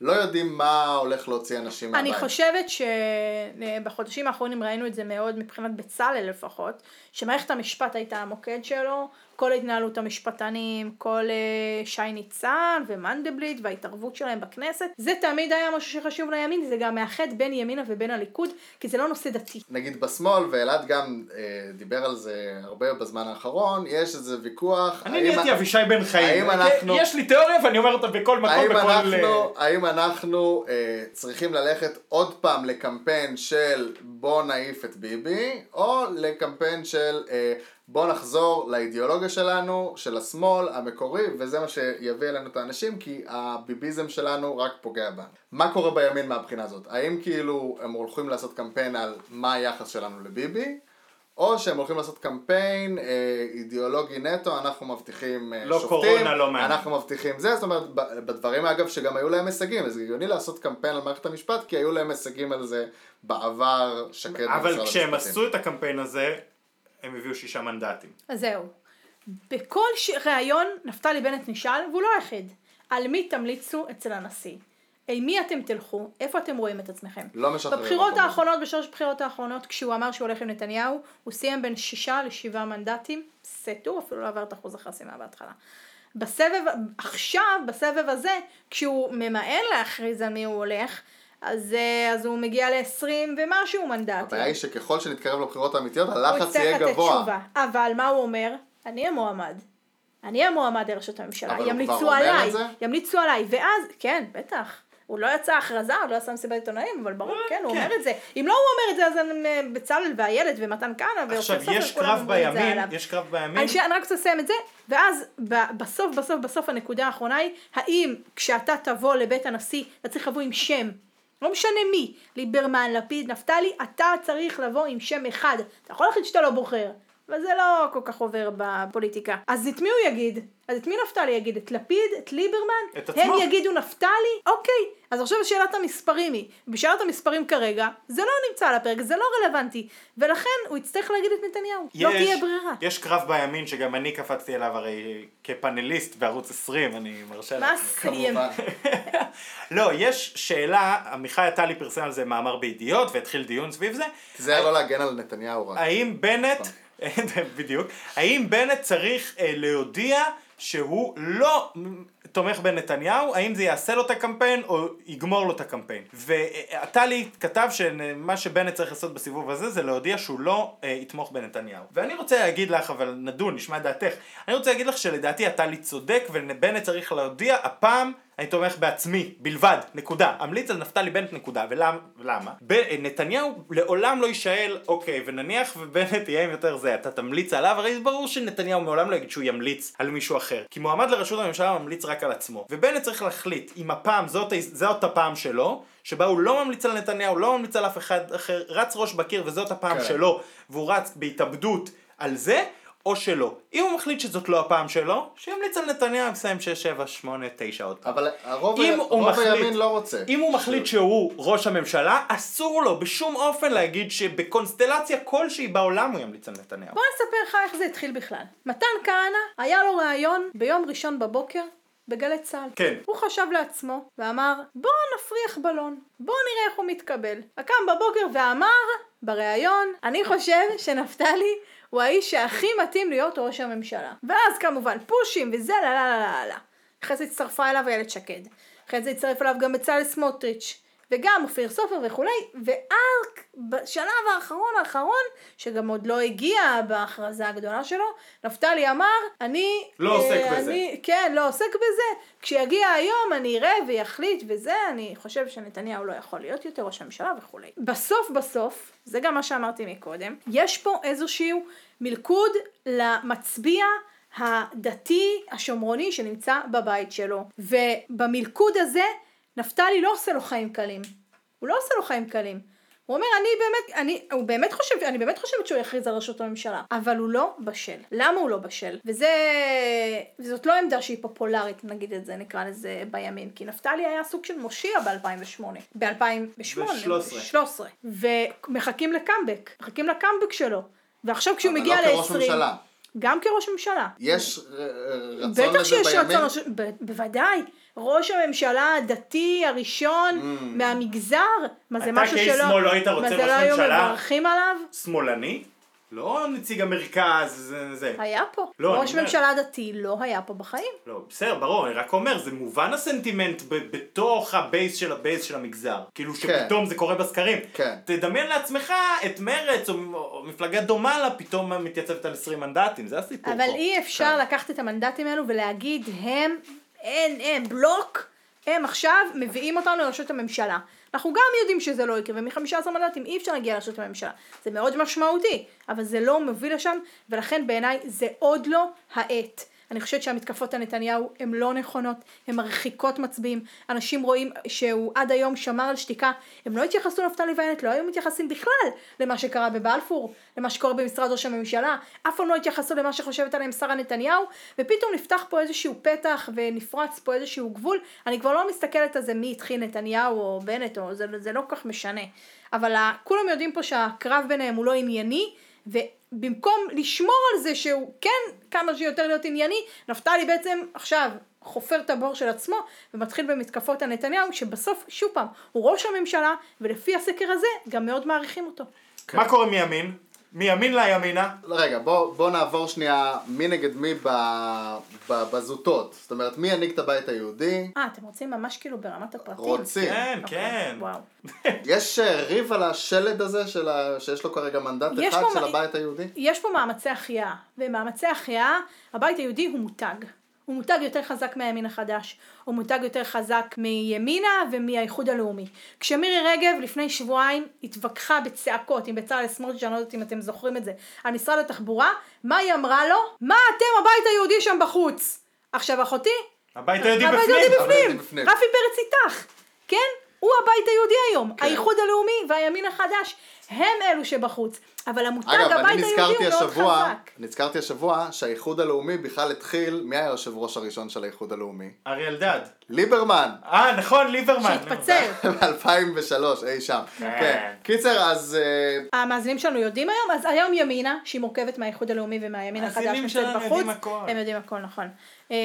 לא יודעים מה הולך להוציא אנשים מהבית. אני חושבת שבחודשים האחרונים ראינו את זה מאוד מבחינת בצלאל לפחות, שמערכת המשפט הייתה המוקד שלו, כל התנהלות המשפטנים, כל אה, שי ניצן ומנדלבליט וההתערבות שלהם בכנסת, זה תמיד היה משהו שחשוב לימין, זה גם מאחד בין ימינה ובין הליכוד, כי זה לא נושא דתי. נגיד בשמאל, ואלעד גם אה, דיבר על זה הרבה בזמן האחרון, יש איזה ויכוח. אני נהייתי אבישי בן חיים. אנחנו- יש לי תיאוריה ואני אומר אותה בכל מקום, האם בכל... אנחנו, האם אנחנו אה, צריכים ללכת עוד פעם לקמפיין של בוא נעיף את ביבי, או לקמפיין של אה, בוא נחזור לאידיאולוגיה שלנו, של השמאל המקורי, וזה מה שיביא אלינו את האנשים, כי הביביזם שלנו רק פוגע בנו. מה קורה בימין מהבחינה הזאת? האם כאילו הם הולכים לעשות קמפיין על מה היחס שלנו לביבי? או שהם הולכים לעשות קמפיין אה, אידיאולוגי נטו, אנחנו מבטיחים אה, לא שופטים, קורונה, לא מעניין. אנחנו מבטיחים זה, זאת אומרת, בדברים אגב שגם היו להם הישגים, אז הגיוני לעשות קמפיין על מערכת המשפט, כי היו להם הישגים על זה בעבר שקד אבל כשהם המשפטים. עשו את הקמפיין הזה, הם הביאו שישה מנדטים. אז זהו. בכל ש... ראיון נפתלי בנט נשאל, והוא לא היחיד, על מי תמליצו אצל הנשיא? אל מי אתם תלכו? איפה אתם רואים את עצמכם? לא משחררים בבחירות. האחרונות, בשלוש הבחירות האחרונות, כשהוא אמר שהוא הולך עם נתניהו, הוא סיים בין שישה לשבעה מנדטים, סטו, אפילו לא עבר את אחוז החסימה בהתחלה. בסבב, עכשיו, בסבב הזה, כשהוא ממאן להכריז על מי הוא הולך, אז, אה, אז הוא מגיע ל-20 ומשהו מנדטים. הבעיה היא שככל שנתקרב לבחירות האמיתיות, הוא הלחץ יצטרך יהיה לתת גבוה. תשובה. אבל מה הוא אומר? אני המועמד. אני המועמד לראשות הממשלה. אבל הוא ימליצו כבר אומר עליי. את זה? ימליצו עליי. ואז, כן, בטח. הוא לא יצא הכרזה, הוא לא עשה מסיבת עיתונאים, אבל ברור, כן, הוא כן. אומר את זה. אם לא הוא אומר את זה, אז אה, בצלאל ואיילת ומתן כהנא עכשיו, ואופיר יש קרב בימין. יש קרב בימין. אני, רק רוצה לסיים את זה, ואז ב- בסוף בסוף בסוף הנקודה האחרונה היא, האם כשאתה תבוא לבית הנשיא, אתה צריך לבוא עם שם, לא משנה מי, ליברמן, לפיד, נפתלי, אתה צריך לבוא עם שם אחד. אתה יכול להחליט שאתה לא בוחר, אבל זה לא כל כך עובר בפוליטיקה. אז את מי הוא יגיד? אז את מי נפתלי יגיד? את לפיד? את ליברמן? את הם עצמו. יגידו נפתלי? אוקיי. אז עכשיו שאלת המספרים היא, בשאלת המספרים כרגע, זה לא נמצא על הפרק, זה לא רלוונטי, ולכן הוא יצטרך להגיד את נתניהו. לא תהיה ברירה. יש קרב בימין שגם אני קפצתי אליו הרי כפאנליסט בערוץ 20, אני מרשה מה לעצמי. סיים? לא, יש שאלה, עמיחי עטלי פרסם על זה מאמר בידיעות והתחיל דיון סביב זה. זה היה לא להגן על נתניהו רק. האם בנט, בדיוק, האם בנט צריך אה, להודיע שהוא לא תומך בנתניהו, האם זה יעשה לו את הקמפיין או יגמור לו את הקמפיין. ועטלי כתב שמה שבנט צריך לעשות בסיבוב הזה זה להודיע שהוא לא אה, יתמוך בנתניהו. ואני רוצה להגיד לך, אבל נדון, נשמע את דעתך, אני רוצה להגיד לך שלדעתי עטלי צודק ובנט צריך להודיע הפעם אני תומך בעצמי, בלבד, נקודה. אמליץ על נפתלי בנט, נקודה. ולמה? נתניהו לעולם לא יישאל, אוקיי, ונניח ובנט יהיה עם יותר זה, אתה תמליץ עליו, הרי ברור שנתניהו מעולם לא יגיד שהוא ימליץ על מישהו אחר. כי מועמד לראשות הממשלה ממליץ רק על עצמו. ובנט צריך להחליט אם הפעם זאת, זאת הפעם שלו, שבה הוא לא ממליץ על נתניהו, לא ממליץ על אף אחד אחר, רץ ראש בקיר וזאת הפעם כן. שלו, והוא רץ בהתאבדות על זה, או שלא. אם הוא מחליט שזאת לא הפעם שלו, שימליץ על נתניהו, יסיים 6, 7, 8, 9 עוד פעם. אבל הרוב אם הוא רוב מחליט, הימין לא רוצה. אם הוא מחליט שהוא ראש הממשלה, אסור לו בשום אופן להגיד שבקונסטלציה כלשהי בעולם הוא ימליץ על נתניהו. בוא נספר לך איך זה התחיל בכלל. מתן כהנא, היה לו ראיון ביום ראשון בבוקר בגלי צה"ל. כן. הוא חשב לעצמו ואמר, בוא נפריח בלון, בוא נראה איך הוא מתקבל. קם בבוקר ואמר בריאיון, אני חושב שנפתלי הוא האיש שהכי מתאים להיות ראש הממשלה. ואז כמובן פושים וזה, לה לה לה לה לה. אחרי זה הצטרפה אליו איילת שקד. אחרי זה הצטרף אליו גם בצלאל סמוטריץ'. וגם אופיר סופר וכולי, ואז בשלב האחרון האחרון, שגם עוד לא הגיע בהכרזה הגדולה שלו, נפתלי אמר, אני... לא עוסק אה, בזה. אני, כן, לא עוסק בזה. כשיגיע היום אני אראה ויחליט וזה, אני חושב שנתניהו לא יכול להיות יותר ראש הממשלה וכולי. בסוף בסוף, זה גם מה שאמרתי מקודם, יש פה איזשהו מלכוד למצביע הדתי השומרוני שנמצא בבית שלו. ובמלכוד הזה, נפתלי לא עושה לו חיים קלים. הוא לא עושה לו חיים קלים. הוא אומר, אני באמת, אני, הוא באמת חושב, אני באמת חושבת שהוא יכריז על ראשות הממשלה, אבל הוא לא בשל. למה הוא לא בשל? וזה, וזאת לא עמדה שהיא פופולרית, נגיד את זה, נקרא לזה בימין, כי נפתלי היה סוג של מושיע ב-2008. ב-2008. ב-13. ומחכים לקאמבק, מחכים לקאמבק שלו. ועכשיו כשהוא אבל מגיע לא כראש ל-20... ממשלה. גם כראש ממשלה. יש אה, אה, רצון בטח לזה שיש בימין? רצון, ראש- ב- בוודאי, ראש הממשלה הדתי הראשון מהמגזר, מה זה mm. אתה משהו כאיש שלא, שמאל לא היית רוצה מה זה ראש לא היו ממשלה? מברכים עליו? שמאלני? לא נציג המרכז, זה... זה. היה פה, לא, ראש אומר- ממשלה דתי לא היה פה בחיים. לא, בסדר, ברור, אני רק אומר, זה מובן הסנטימנט ב- בתוך הבייס של הבייס של המגזר. כאילו כן. שפתאום זה קורה בסקרים. כן. תדמיין לעצמך את מרץ או, או מפלגה דומה לה פתאום מתייצבת על 20 מנדטים, זה הסיפור אבל פה. אי אפשר לקחת את המנדטים האלו ולהגיד הם, אין, הם, בלוק, הם עכשיו מביאים אותנו לראשות הממשלה. אנחנו גם יודעים שזה לא יקרה, ומ-15 מנדטים אי אפשר להגיע לראשות הממשלה. זה מאוד משמעותי, אבל זה לא מוביל לשם, ולכן בעיניי זה עוד לא העת. אני חושבת שהמתקפות על נתניהו הן לא נכונות, הן מרחיקות מצביעים. אנשים רואים שהוא עד היום שמר על שתיקה, הם לא התייחסו לנפתלי ואיילת, לא היו מתייחסים בכלל למה שקרה בבלפור, למה שקורה במשרד ראש הממשלה, אף פעם לא התייחסו למה שחושבת עליהם שרה נתניהו, ופתאום נפתח פה איזשהו פתח ונפרץ פה איזשהו גבול. אני כבר לא מסתכלת על זה מי התחיל נתניהו או בנט, או זה, זה לא כל כך משנה. אבל כולם יודעים פה שהקרב ביניהם הוא לא ענייני, ובמקום לשמור על זה שהוא כן כמה שיותר להיות ענייני, נפתלי בעצם עכשיו חופר את הבור של עצמו ומתחיל במתקפות על נתניהו, שבסוף, שוב פעם, הוא ראש הממשלה, ולפי הסקר הזה גם מאוד מעריכים אותו. מה קורה מימין? מימין לימינה. לא, רגע, בוא, בוא נעבור שנייה מי נגד מי ב, ב, בזוטות. זאת אומרת, מי ינהיג את הבית היהודי? אה, אתם רוצים ממש כאילו ברמת הפרטים? רוצים. כן, אוקיי, כן. וואו. יש אה, ריב על השלד הזה של ה... שיש לו כרגע מנדט אחד פה של מה- הבית היהודי? יש פה מאמצי החייאה, ומאמצי החייאה, הבית היהודי הוא מותג. הוא מותג יותר חזק מהימין החדש, הוא מותג יותר חזק מימינה ומהאיחוד הלאומי. כשמירי רגב לפני שבועיים התווכחה בצעקות עם בצלאל סמוטריץ', אני לא יודעת אם אתם זוכרים את זה, על משרד התחבורה, מה היא אמרה לו? מה אתם הבית היהודי שם בחוץ? עכשיו אחותי, הבית היהודי בפנים. הבית היהודי בפנים, בפנים. רפי פרץ איתך, כן? הוא הבית היהודי היום, כן. האיחוד הלאומי והימין החדש, הם אלו שבחוץ, אבל המותג אגב, הבית היהודי נזכרתי הוא מאוד השבוע, חזק. נזכרתי השבוע שהאיחוד הלאומי בכלל התחיל, מי היה היושב ראש הראשון של האיחוד הלאומי? אריה אלדד. ליברמן. אה, נכון, ליברמן. שהתפצל. ב-2003, אי שם. כן. קיצר, אז... אה, המאזינים שלנו יודעים היום, אז היום ימינה, שהיא מורכבת מהאיחוד הלאומי ומהימין החדש, המאזינים נמצאת שלנו בחוץ, יודעים הכל. הם יודעים הכל, נכון. אה,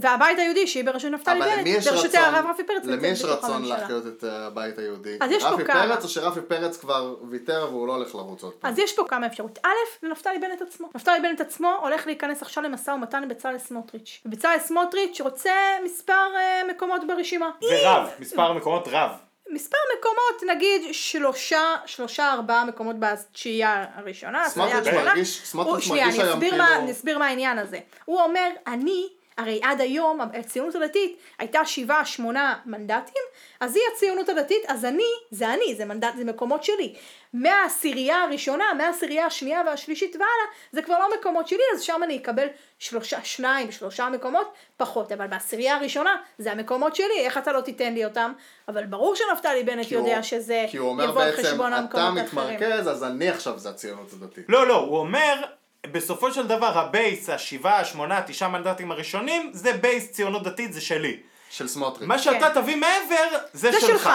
והבית היהודי, שהיא בראשות נפתלי בנט, רצון, הרב רפי פרץ, למי יש רצון. להחיות את אה, הבית היהודי? אז יש פה רפי כמה. פרץ או שרפי פרץ כבר ויתר והוא לא הולך לרוץ עוד פעם? אז יש פה כמה אפשרות. א', לנפתלי בנט עצמו. נפתלי בנט עצמו הולך להיכנס עכשיו למשא ומתן עם בצלאל סמוטריץ'. ובצלאל סמוטריץ' רוצה מספר אה, מקומות ברשימה. ורב, מספר מקומות רב. מספר מקומות, נגיד שלושה, שלושה ארבעה מקומות בתשיעייה הראשונה, סמוטריץ'. מרגיש- סמוטריץ' שנייה, מרגיש היום כאילו- אני אסביר מה העניין הזה. הוא אומר, אני, הרי עד היום הציונות הדתית הייתה שבעה, שמונה מנדטים, אז היא הציונות הדתית, אז אני, זה אני, זה מנדט, זה מקומות שלי. מהעשירייה הראשונה, מהעשירייה השנייה והשלישית והלאה, זה כבר לא מקומות שלי, אז שם אני אקבל שלושה, שניים, שלושה מקומות פחות, אבל בעשירייה הראשונה זה המקומות שלי, איך אתה לא תיתן לי אותם? אבל ברור שנפתלי בנט כי הוא- יודע שזה כי הוא אומר יבוא על בעצם, חשבון אתה המקומות האחרים. מתמרכז, אז אני עכשיו זה הציונות הדתית. לא, לא, הוא אומר, בסופו של דבר ה base, השבעה, השמונה, תשעה מנדטים הראשונים, זה base ציונות דתית, זה שלי. של סמוטריץ'. מה שאתה תביא מעבר, זה זה שלך. שלך.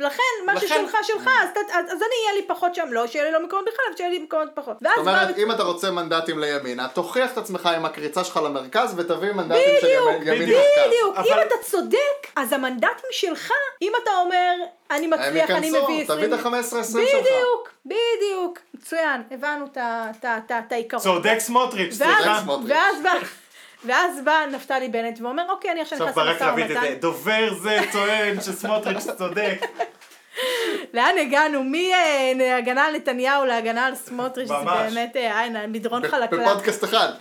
לכן, מה לכן- ששלך שלך, אז, ת- אז, אז אני יהיה לי פחות שם, לא שיהיה לי לא מקומות בכלל, אבל שיהיה לי מקומות פחות. זאת אומרת, אם אתה רוצה מנדטים לימינה, תוכיח את עצמך עם הקריצה שלך למרכז ותביא מנדטים של בדיוק, ימין בדיוק. מרכז. בדיוק, אבל- אם אתה צודק, אז המנדטים שלך, אם אתה אומר, אני מצליח, אני מביא תביא את ה-15-20 שלך. בדיוק, בדיוק, מצוין, הבנו את העיקרון. צודק סמוטריץ', סליחה. סמוטריץ'. ואז ואז בא נפתלי בנט ואומר, אוקיי, אני עכשיו עכשיו נכנס ברק למשא רביד את זה, ומתן. דובר זה טוען שסמוטריץ' צודק. לאן הגענו? מהגנה על נתניהו להגנה על סמוטריץ', זה. באמת אה, אה, מדרון חלקלק. בפודקאסט אחד.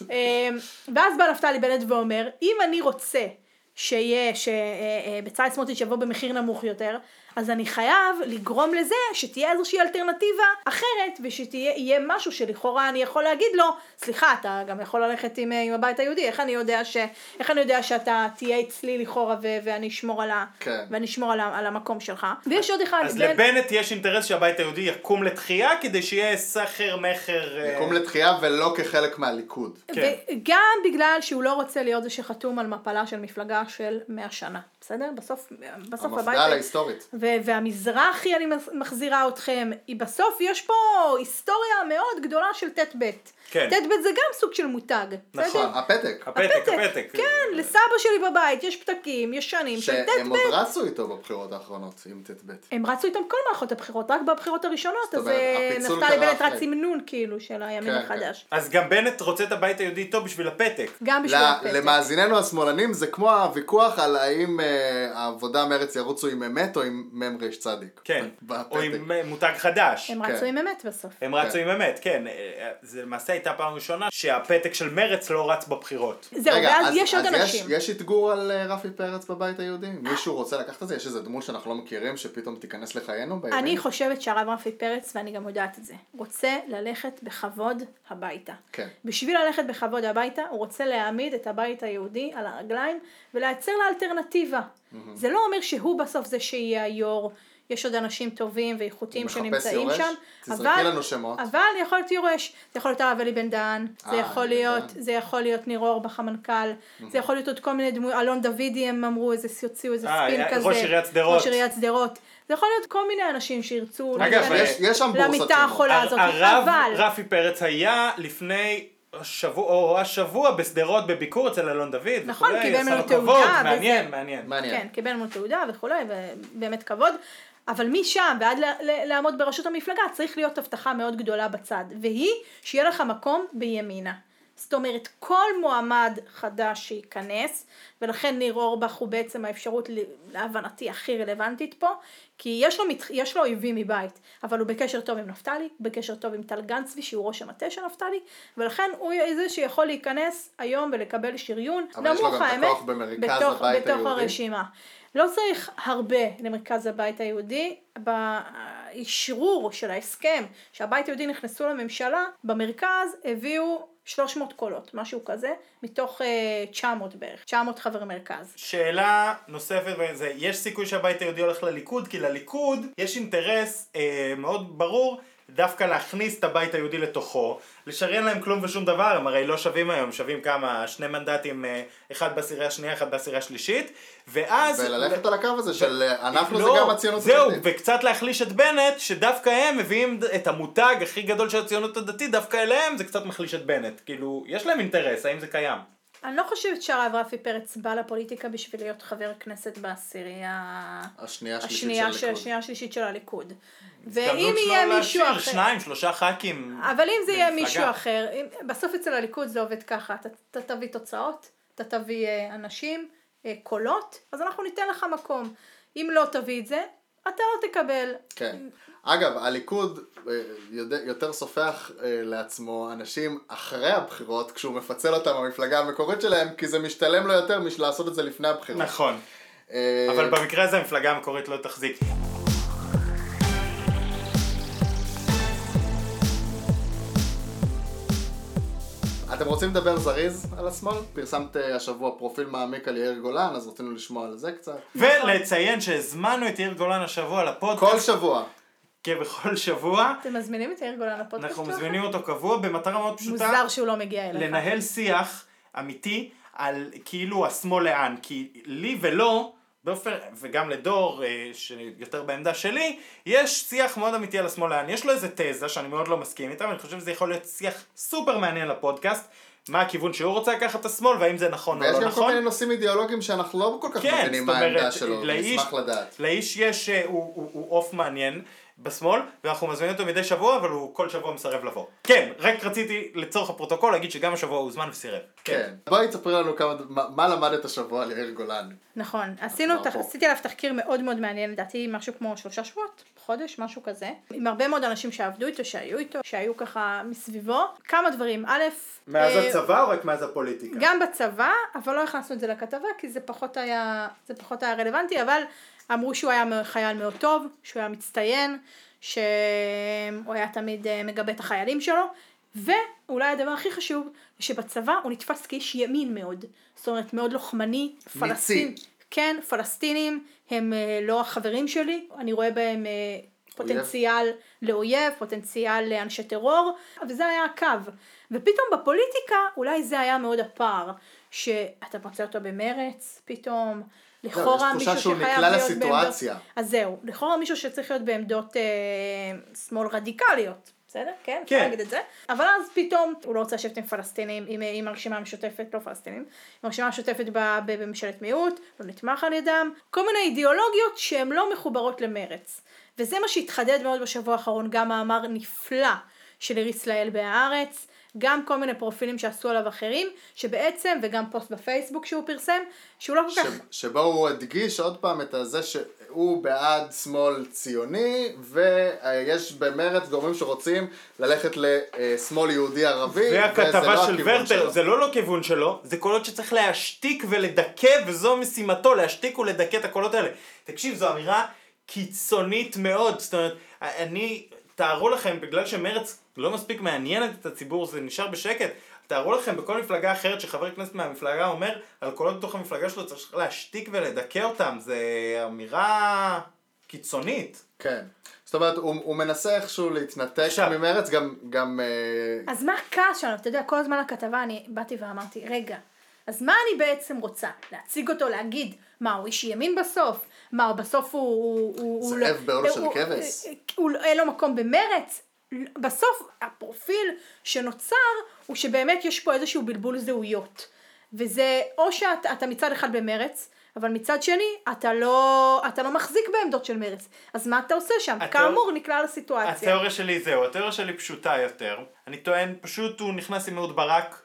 אמ, ואז בא נפתלי בנט ואומר, אם אני רוצה שיהיה, שבצלאל סמוטריץ' יבוא במחיר נמוך יותר, אז אני חייב לגרום לזה שתהיה איזושהי אלטרנטיבה אחרת, ושתהיה משהו שלכאורה אני יכול להגיד לו, סליחה, אתה גם יכול ללכת עם, אה, עם הבית היהודי, איך אני יודע, ש, איך אני יודע שאתה תהיה אצלי לכאורה ו, ואני אשמור על, ה, כן. ואני אשמור על, ה, על המקום שלך. ויש עוד אחד, אז בן- לבנט יש אינטרס שהבית היהודי יקום לתחייה כדי שיהיה סחר מכר. אה, יקום לתחייה ולא כחלק מהליכוד. כן. וגם בגלל שהוא לא רוצה להיות זה שחתום על מפלה של מפלגה של 100 שנה, בסדר? בסוף, בסוף המפד"ל ההיסטורית. ו- והמזרחי אני מח- מחזירה אתכם, היא בסוף יש פה היסטוריה מאוד גדולה של ט'-ב'. כן. ט'-ב' זה גם סוג של מותג, נכון. הפתק. הפתק, הפתק. כן, לסבא שלי בבית יש פתקים ישנים של שהם עוד ט'-ב'. רצו איתו בבחירות האחרונות עם ט"ב. הם רצו איתם כל מערכות הבחירות, רק בבחירות הראשונות, אז אומרת, אה, נפתלי בנט. רץ עם נון כאילו של הימין כן, החדש. אז גם בנט רוצה את הבית היהודי איתו בשביל הפתק. גם בשביל ל- הפתק. למאזיננו השמאלנים זה כמו הוויכוח על האם אה, העבודה מרץ ירוצו עם אמת או עם מ"ר צדיק. כן. או עם מותג חדש. הם כן. רצו עם אמת בסוף. הם רצו עם אמת, כן. אה, זה למעשה הייתה פעם ראשונה שהפתק של מרץ לא רץ בבחירות. זהו, רגע, ואז אז- יש עוד אז אנשים. יש אתגור על אה, רפי פרץ בבית היהודי? מישהו רוצה לקחת את זה? יש איזה דמות שאנחנו לא מכירים שפתאום תיכנס לחיינו בימין? אני חושבת שהרב רפי פרץ, ואני גם יודעת את זה, רוצה ללכת בכבוד הביתה. כן. בשביל ללכת בכבוד הביתה, הוא רוצה להעמיד את הבית היהודי על הרגליים ולייצר לה אלטרנטיבה. זה לא אומר שהוא בסוף זה שיהיה היו"ר, יש עוד אנשים טובים ואיכותיים שנמצאים יורש? שם. תזרקי אבל- לנו שמות. אבל יכול להיות יורש, זה יכול להיות הרב אלי בן דהן, זה אה, יכול להיות. זה יכול להיות ניר אורבך המנכ"ל, זה יכול להיות עוד כל מיני דמויות, אלון דוידי הם אמרו איזה, הוציאו איזה אה, ספין כזה, ראש עיריית שדרות. ראש עיריית שדרות, זה יכול להיות כל מיני אנשים שירצו אגב, יש יש שם למיטה. החולה הזאת, הרב אבל, רפי פרץ היה לפני שבוע, או השבוע בשדרות בביקור אצל אלון דוד. נכון, וכולי, קיבל ממנו תעודה וזה. מעניין, מעניין. מעניין. כן, קיבל ממנו תעודה וכולי, ובאמת כבוד. אבל משם ועד לעמוד בראשות המפלגה צריך להיות הבטחה מאוד גדולה בצד, והיא שיהיה לך מקום בימינה. זאת אומרת, כל מועמד חדש שייכנס, ולכן ניר אורבך הוא בעצם האפשרות להבנתי הכי רלוונטית פה, כי יש לו. יש לו אויבים מבית, אבל הוא בקשר טוב עם נפתלי, בקשר טוב עם טל גנצבי שהוא ראש המטה של נפתלי, ולכן הוא זה שיכול להיכנס היום ולקבל שריון, נמוך האמת, בתוך, בתוך היהודי. הרשימה. לא צריך הרבה למרכז הבית היהודי, באשרור של ההסכם שהבית היהודי נכנסו לממשלה, במרכז הביאו 300 קולות, משהו כזה, מתוך אה, 900 בערך, 900 חברי מרכז. שאלה נוספת בזה, יש סיכוי שהבית היהודי הולך לליכוד? כי לליכוד יש אינטרס אה, מאוד ברור דווקא להכניס את הבית היהודי לתוכו, לשריין להם כלום ושום דבר, הם הרי לא שווים היום, שווים כמה, שני מנדטים, אה, אחד בעשירייה השנייה, אחד בעשירייה השלישית, ואז... וללכת על הקו הזה של אה, אנחנו זה לא, גם הציונות זהו, הדתית. וקצת להחליש את בנט, שדווקא הם מביאים את המותג הכי גדול של הציונות הדתית, דווקא אליהם זה קצת מחליש את בנט. כאילו, יש להם אינטרס, האם זה קיים? אני לא חושבת שהרב רפי פרץ בא לפוליטיקה בשביל להיות חבר כנסת בעשירייה השנייה השלישית השנייה של של- הליכוד. השנייה השלישית של הליכוד. ואם יהיה מישהו אחר... שניים, שלושה ח"כים. אבל אם זה יהיה. מישהו אחר, אם, בסוף אצל הליכוד זה עובד ככה, אתה, תביא תוצאות, אתה תביא אה, אנשים, אה, קולות, אז אנחנו ניתן לך מקום. אם לא תביא את זה, אתה לא תקבל. כן. אגב, הליכוד אה, יודע, יותר סופח לעצמו אנשים אחרי הבחירות, כשהוא מפצל אותם במפלגה המקורית שלהם, כי זה משתלם לו יותר משל לעשות את זה לפני הבחירות. נכון. אבל במקרה הזה המפלגה המקורית לא תחזיק. אתם רוצים לדבר זריז על השמאל? פרסמת אה, השבוע פרופיל מעמיק על יאיר גולן, אז רצינו לשמוע על זה קצת. ולציין שהזמנו את יאיר גולן השבוע לפודקאסט. כל שבוע. כבכל שבוע. אתם מזמינים את יאיר גולן לפודקאסט אנחנו? מזמינים אותו קבוע במטרה מאוד פשוטה. מוזר שהוא לא מגיע אליך. לנהל שיח אמיתי על כאילו השמאל לאן. כי לי ולא, באופן, וגם לדור, אה, שיותר בעמדה שלי, יש שיח מאוד אמיתי על השמאל לאן. יש לו איזה תזה שאני מאוד לא מסכים איתה, ואני חושב שזה יכול להיות שיח סופר מעניין לפודקאסט. מה הכיוון שהוא רוצה לקחת את השמאל, והאם זה נכון או ויש לא גם כל נכון. מיני נושאים אידיאולוגיים שאנחנו לא כל כך כן, מבינים מה העמדה שלו, לאיש, נשמח לדעת. לאיש יש, אה, הוא- הוא הוא עוף מעניין בשמאל, ואנחנו מזמינים אותו מדי שבוע, אבל הוא כל שבוע מסרב לבוא. כן, רק רציתי לצורך הפרוטוקול להגיד שגם השבוע הוא הוזמן וסירב. כן. בואי תספרי לנו כמה, מה, מה למדת השבוע על יאיר גולן. נכון, עשינו, תח... עשיתי עליו תחקיר מאוד מאוד מעניין, לדעתי משהו כמו שלושה שבועות, חודש, משהו כזה, עם הרבה מאוד אנשים שעבדו איתו, שהיו איתו, שהיו ככה מסביבו, כמה דברים, א', מאז אה, הצבא או רק מאז הפוליטיקה? גם בצבא, אבל לא הכנסנו את זה לכתבה, כי זה פחות היה, זה פחות היה רלוונטי, אבל אמרו שהוא היה חייל מאוד טוב, שהוא היה מצטיין, שהוא היה תמיד אה, מגבה את החיילים שלו, ואולי הדבר הכי חשוב, שבצבא הוא נתפס כאיש ימין מאוד, זאת אומרת מאוד לוחמני, פלסטין, כן, פלסטינים הם אה, לא החברים שלי, אני רואה בהם אה, פוטנציאל לאויב, פוטנציאל לאנשי טרור, וזה היה הקו. ופתאום בפוליטיקה אולי זה היה מאוד הפער, שאתה מוצא אותו במרץ, פתאום, לכאורה יש מישהו תחושה שהוא שחייב נקלע להיות לסיטואציה. בעמדות, אז זהו, לכאורה מישהו שצריך להיות בעמדות אה, שמאל רדיקליות. בסדר? כן? אפשר כן. להגיד את זה. אבל אז פתאום הוא לא רוצה לשבת עם פלסטינים, עם, עם הרשימה המשותפת, לא פלסטינים, עם הרשימה המשותפת בממשלת מיעוט, לא נתמך על ידם, כל מיני אידיאולוגיות שהן לא מחוברות למרץ. וזה מה שהתחדד מאוד בשבוע האחרון, גם מאמר נפלא של איריס לאל בהארץ, גם כל מיני פרופילים שעשו עליו אחרים, שבעצם, וגם פוסט בפייסבוק שהוא פרסם, שהוא לא כל ש, כך... שבו הוא הדגיש עוד פעם את זה שהוא בעד שמאל ציוני ויש במרץ גורמים שרוצים ללכת לשמאל יהודי ערבי וזה והכתבה לא של הכיוון ורטר, שלו. זה לא לא כיוון שלו, זה קולות שצריך להשתיק ולדכא, וזו משימתו, להשתיק ולדכא את הקולות האלה. תקשיב, זו אמירה קיצונית מאוד, זאת אומרת, אני, תארו לכם, בגלל שמרץ לא מספיק מעניינת את הציבור, זה נשאר בשקט, תארו לכם בכל מפלגה אחרת שחבר כנסת מהמפלגה אומר על קולות בתוך המפלגה שלו צריך להשתיק ולדכא אותם, זה אמירה קיצונית. כן. זאת אומרת, הוא, הוא מנסה איכשהו להתנתק עכשיו. ממרץ, גם, גם אה, אז מה הכעס שלנו? אתה יודע, כל הזמן לכתבה אני באתי ואמרתי, רגע, אז מה אני בעצם רוצה? להציג אותו, להגיד, מה, הוא איש ימין בסוף? מה, בסוף הוא... הוא, הוא הוא זאב לא- בעולו של הוא- כבש. הוא- הוא- אין לו מקום במרץ? בסוף הפרופיל שנוצר הוא שבאמת יש פה איזשהו בלבול זהויות. וזה או שאתה אתה מצד אחד במרץ, אבל מצד שני, אתה לא, אתה לא מחזיק בעמדות של מרץ. אז מה אתה עושה שם? התיאור- כאמור, נקלע לסיטואציה. התיאוריה שלי זהו, התיאוריה שלי פשוטה יותר. אני טוען, פשוט הוא נכנס עם אהוד ברק,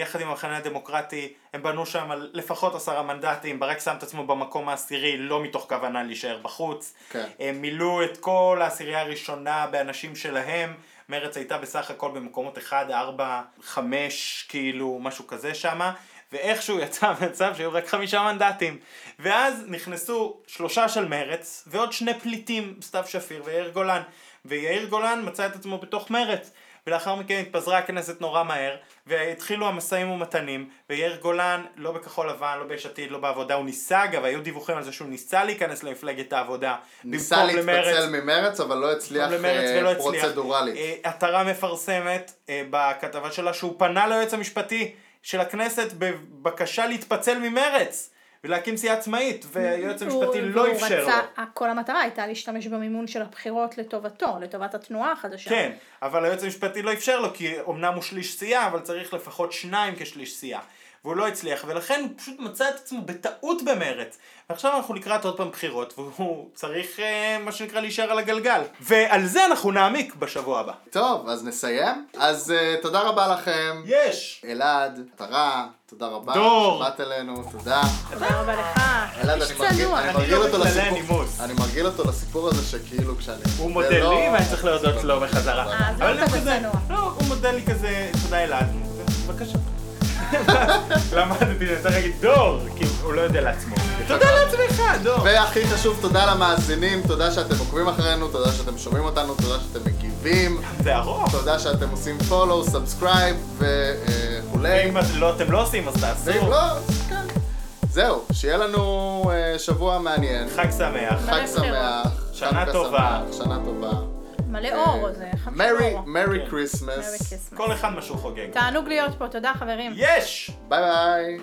יחד עם המחנה הדמוקרטי, הם בנו שם על לפחות עשרה מנדטים, ברק שם את עצמו במקום העשירי, לא מתוך כוונה להישאר בחוץ. כן. הם מילאו את כל העשירייה הראשונה באנשים שלהם. מרץ הייתה בסך הכל במקומות 1, 4, 5, כאילו, משהו כזה שמה. ואיכשהו יצא מצב שהיו רק חמישה מנדטים. ואז נכנסו שלושה של מרץ, ועוד שני פליטים, סתיו שפיר ויאיר גולן. ויאיר גולן מצא את עצמו בתוך מרץ. ולאחר מכן התפזרה הכנסת נורא מהר, והתחילו המשאים ומתנים, ויאיר גולן, לא בכחול לבן, לא ביש עתיד, לא בעבודה, הוא ניסה, אגב, היו דיווחים על זה שהוא ניסה להיכנס למפלגת העבודה. ניסה. להתפצל ממרץ, אבל לא הצליח למרץ אה, ולא. פרוצדורלית. אה, עטרה מפרסמת אה, בכתבה שלה שהוא פנה ליועץ המשפטי של הכנסת בבקשה להתפצל ממרץ ולהקים סיעה עצמאית והיועץ המשפטי לא אפשר לו. רצה, כל המטרה הייתה להשתמש במימון של הבחירות לטובתו, לטובת התנועה החדשה. כן, אבל היועץ המשפטי לא אפשר לו כי אמנם הוא שליש סיעה אבל צריך לפחות שניים כשליש סיעה. והוא לא הצליח, ולכן הוא פשוט מצא את עצמו בטעות במרץ. ועכשיו אנחנו לקראת עוד פעם בחירות, והוא צריך, אה, מה שנקרא, להישאר על הגלגל. ועל זה אנחנו נעמיק בשבוע הבא. טוב, אז נסיים. אז אה, תודה רבה לכם. יש! אלעד, עטרה, תודה רבה. דור. שבאת אלינו, תודה. תודה רבה לך. אלעד, אני מרגיל- צנוע. אני אני מרגיל לא אותו לסיפור, הנימוס. אני מרגיל אותו לסיפור הזה שכאילו כשאני... הוא זה מודל לי לא- ואני צריך להודות לו בחזרה. אה, אז אבל לא אני כזה צנוע. לא, הוא מודל לי כזה, תודה אלעד. בבקשה. למדתי, אני צריך להגיד דור, כי הוא לא יודה לעצמו. תודה לעצמך, דור. והכי חשוב, תודה למאזינים, תודה שאתם עוקבים אחרינו, תודה שאתם שומעים אותנו, תודה שאתם מגיבים, זה ארוך. תודה שאתם עושים follow, subscribe וכולי. אם לא- אתם לא עושים אז תעשו. ואם לא, כן. זהו, שיהיה לנו אה, שבוע מעניין. חג שמח. חג שמח. שנה טובה. שנה טובה. מלא אור, זה של Merry, אור. Merry כן. Christmas. Merry Christmas. כל אחד מה שהוא חוגג. תענוג להיות פה, תודה חברים. יש! ביי ביי.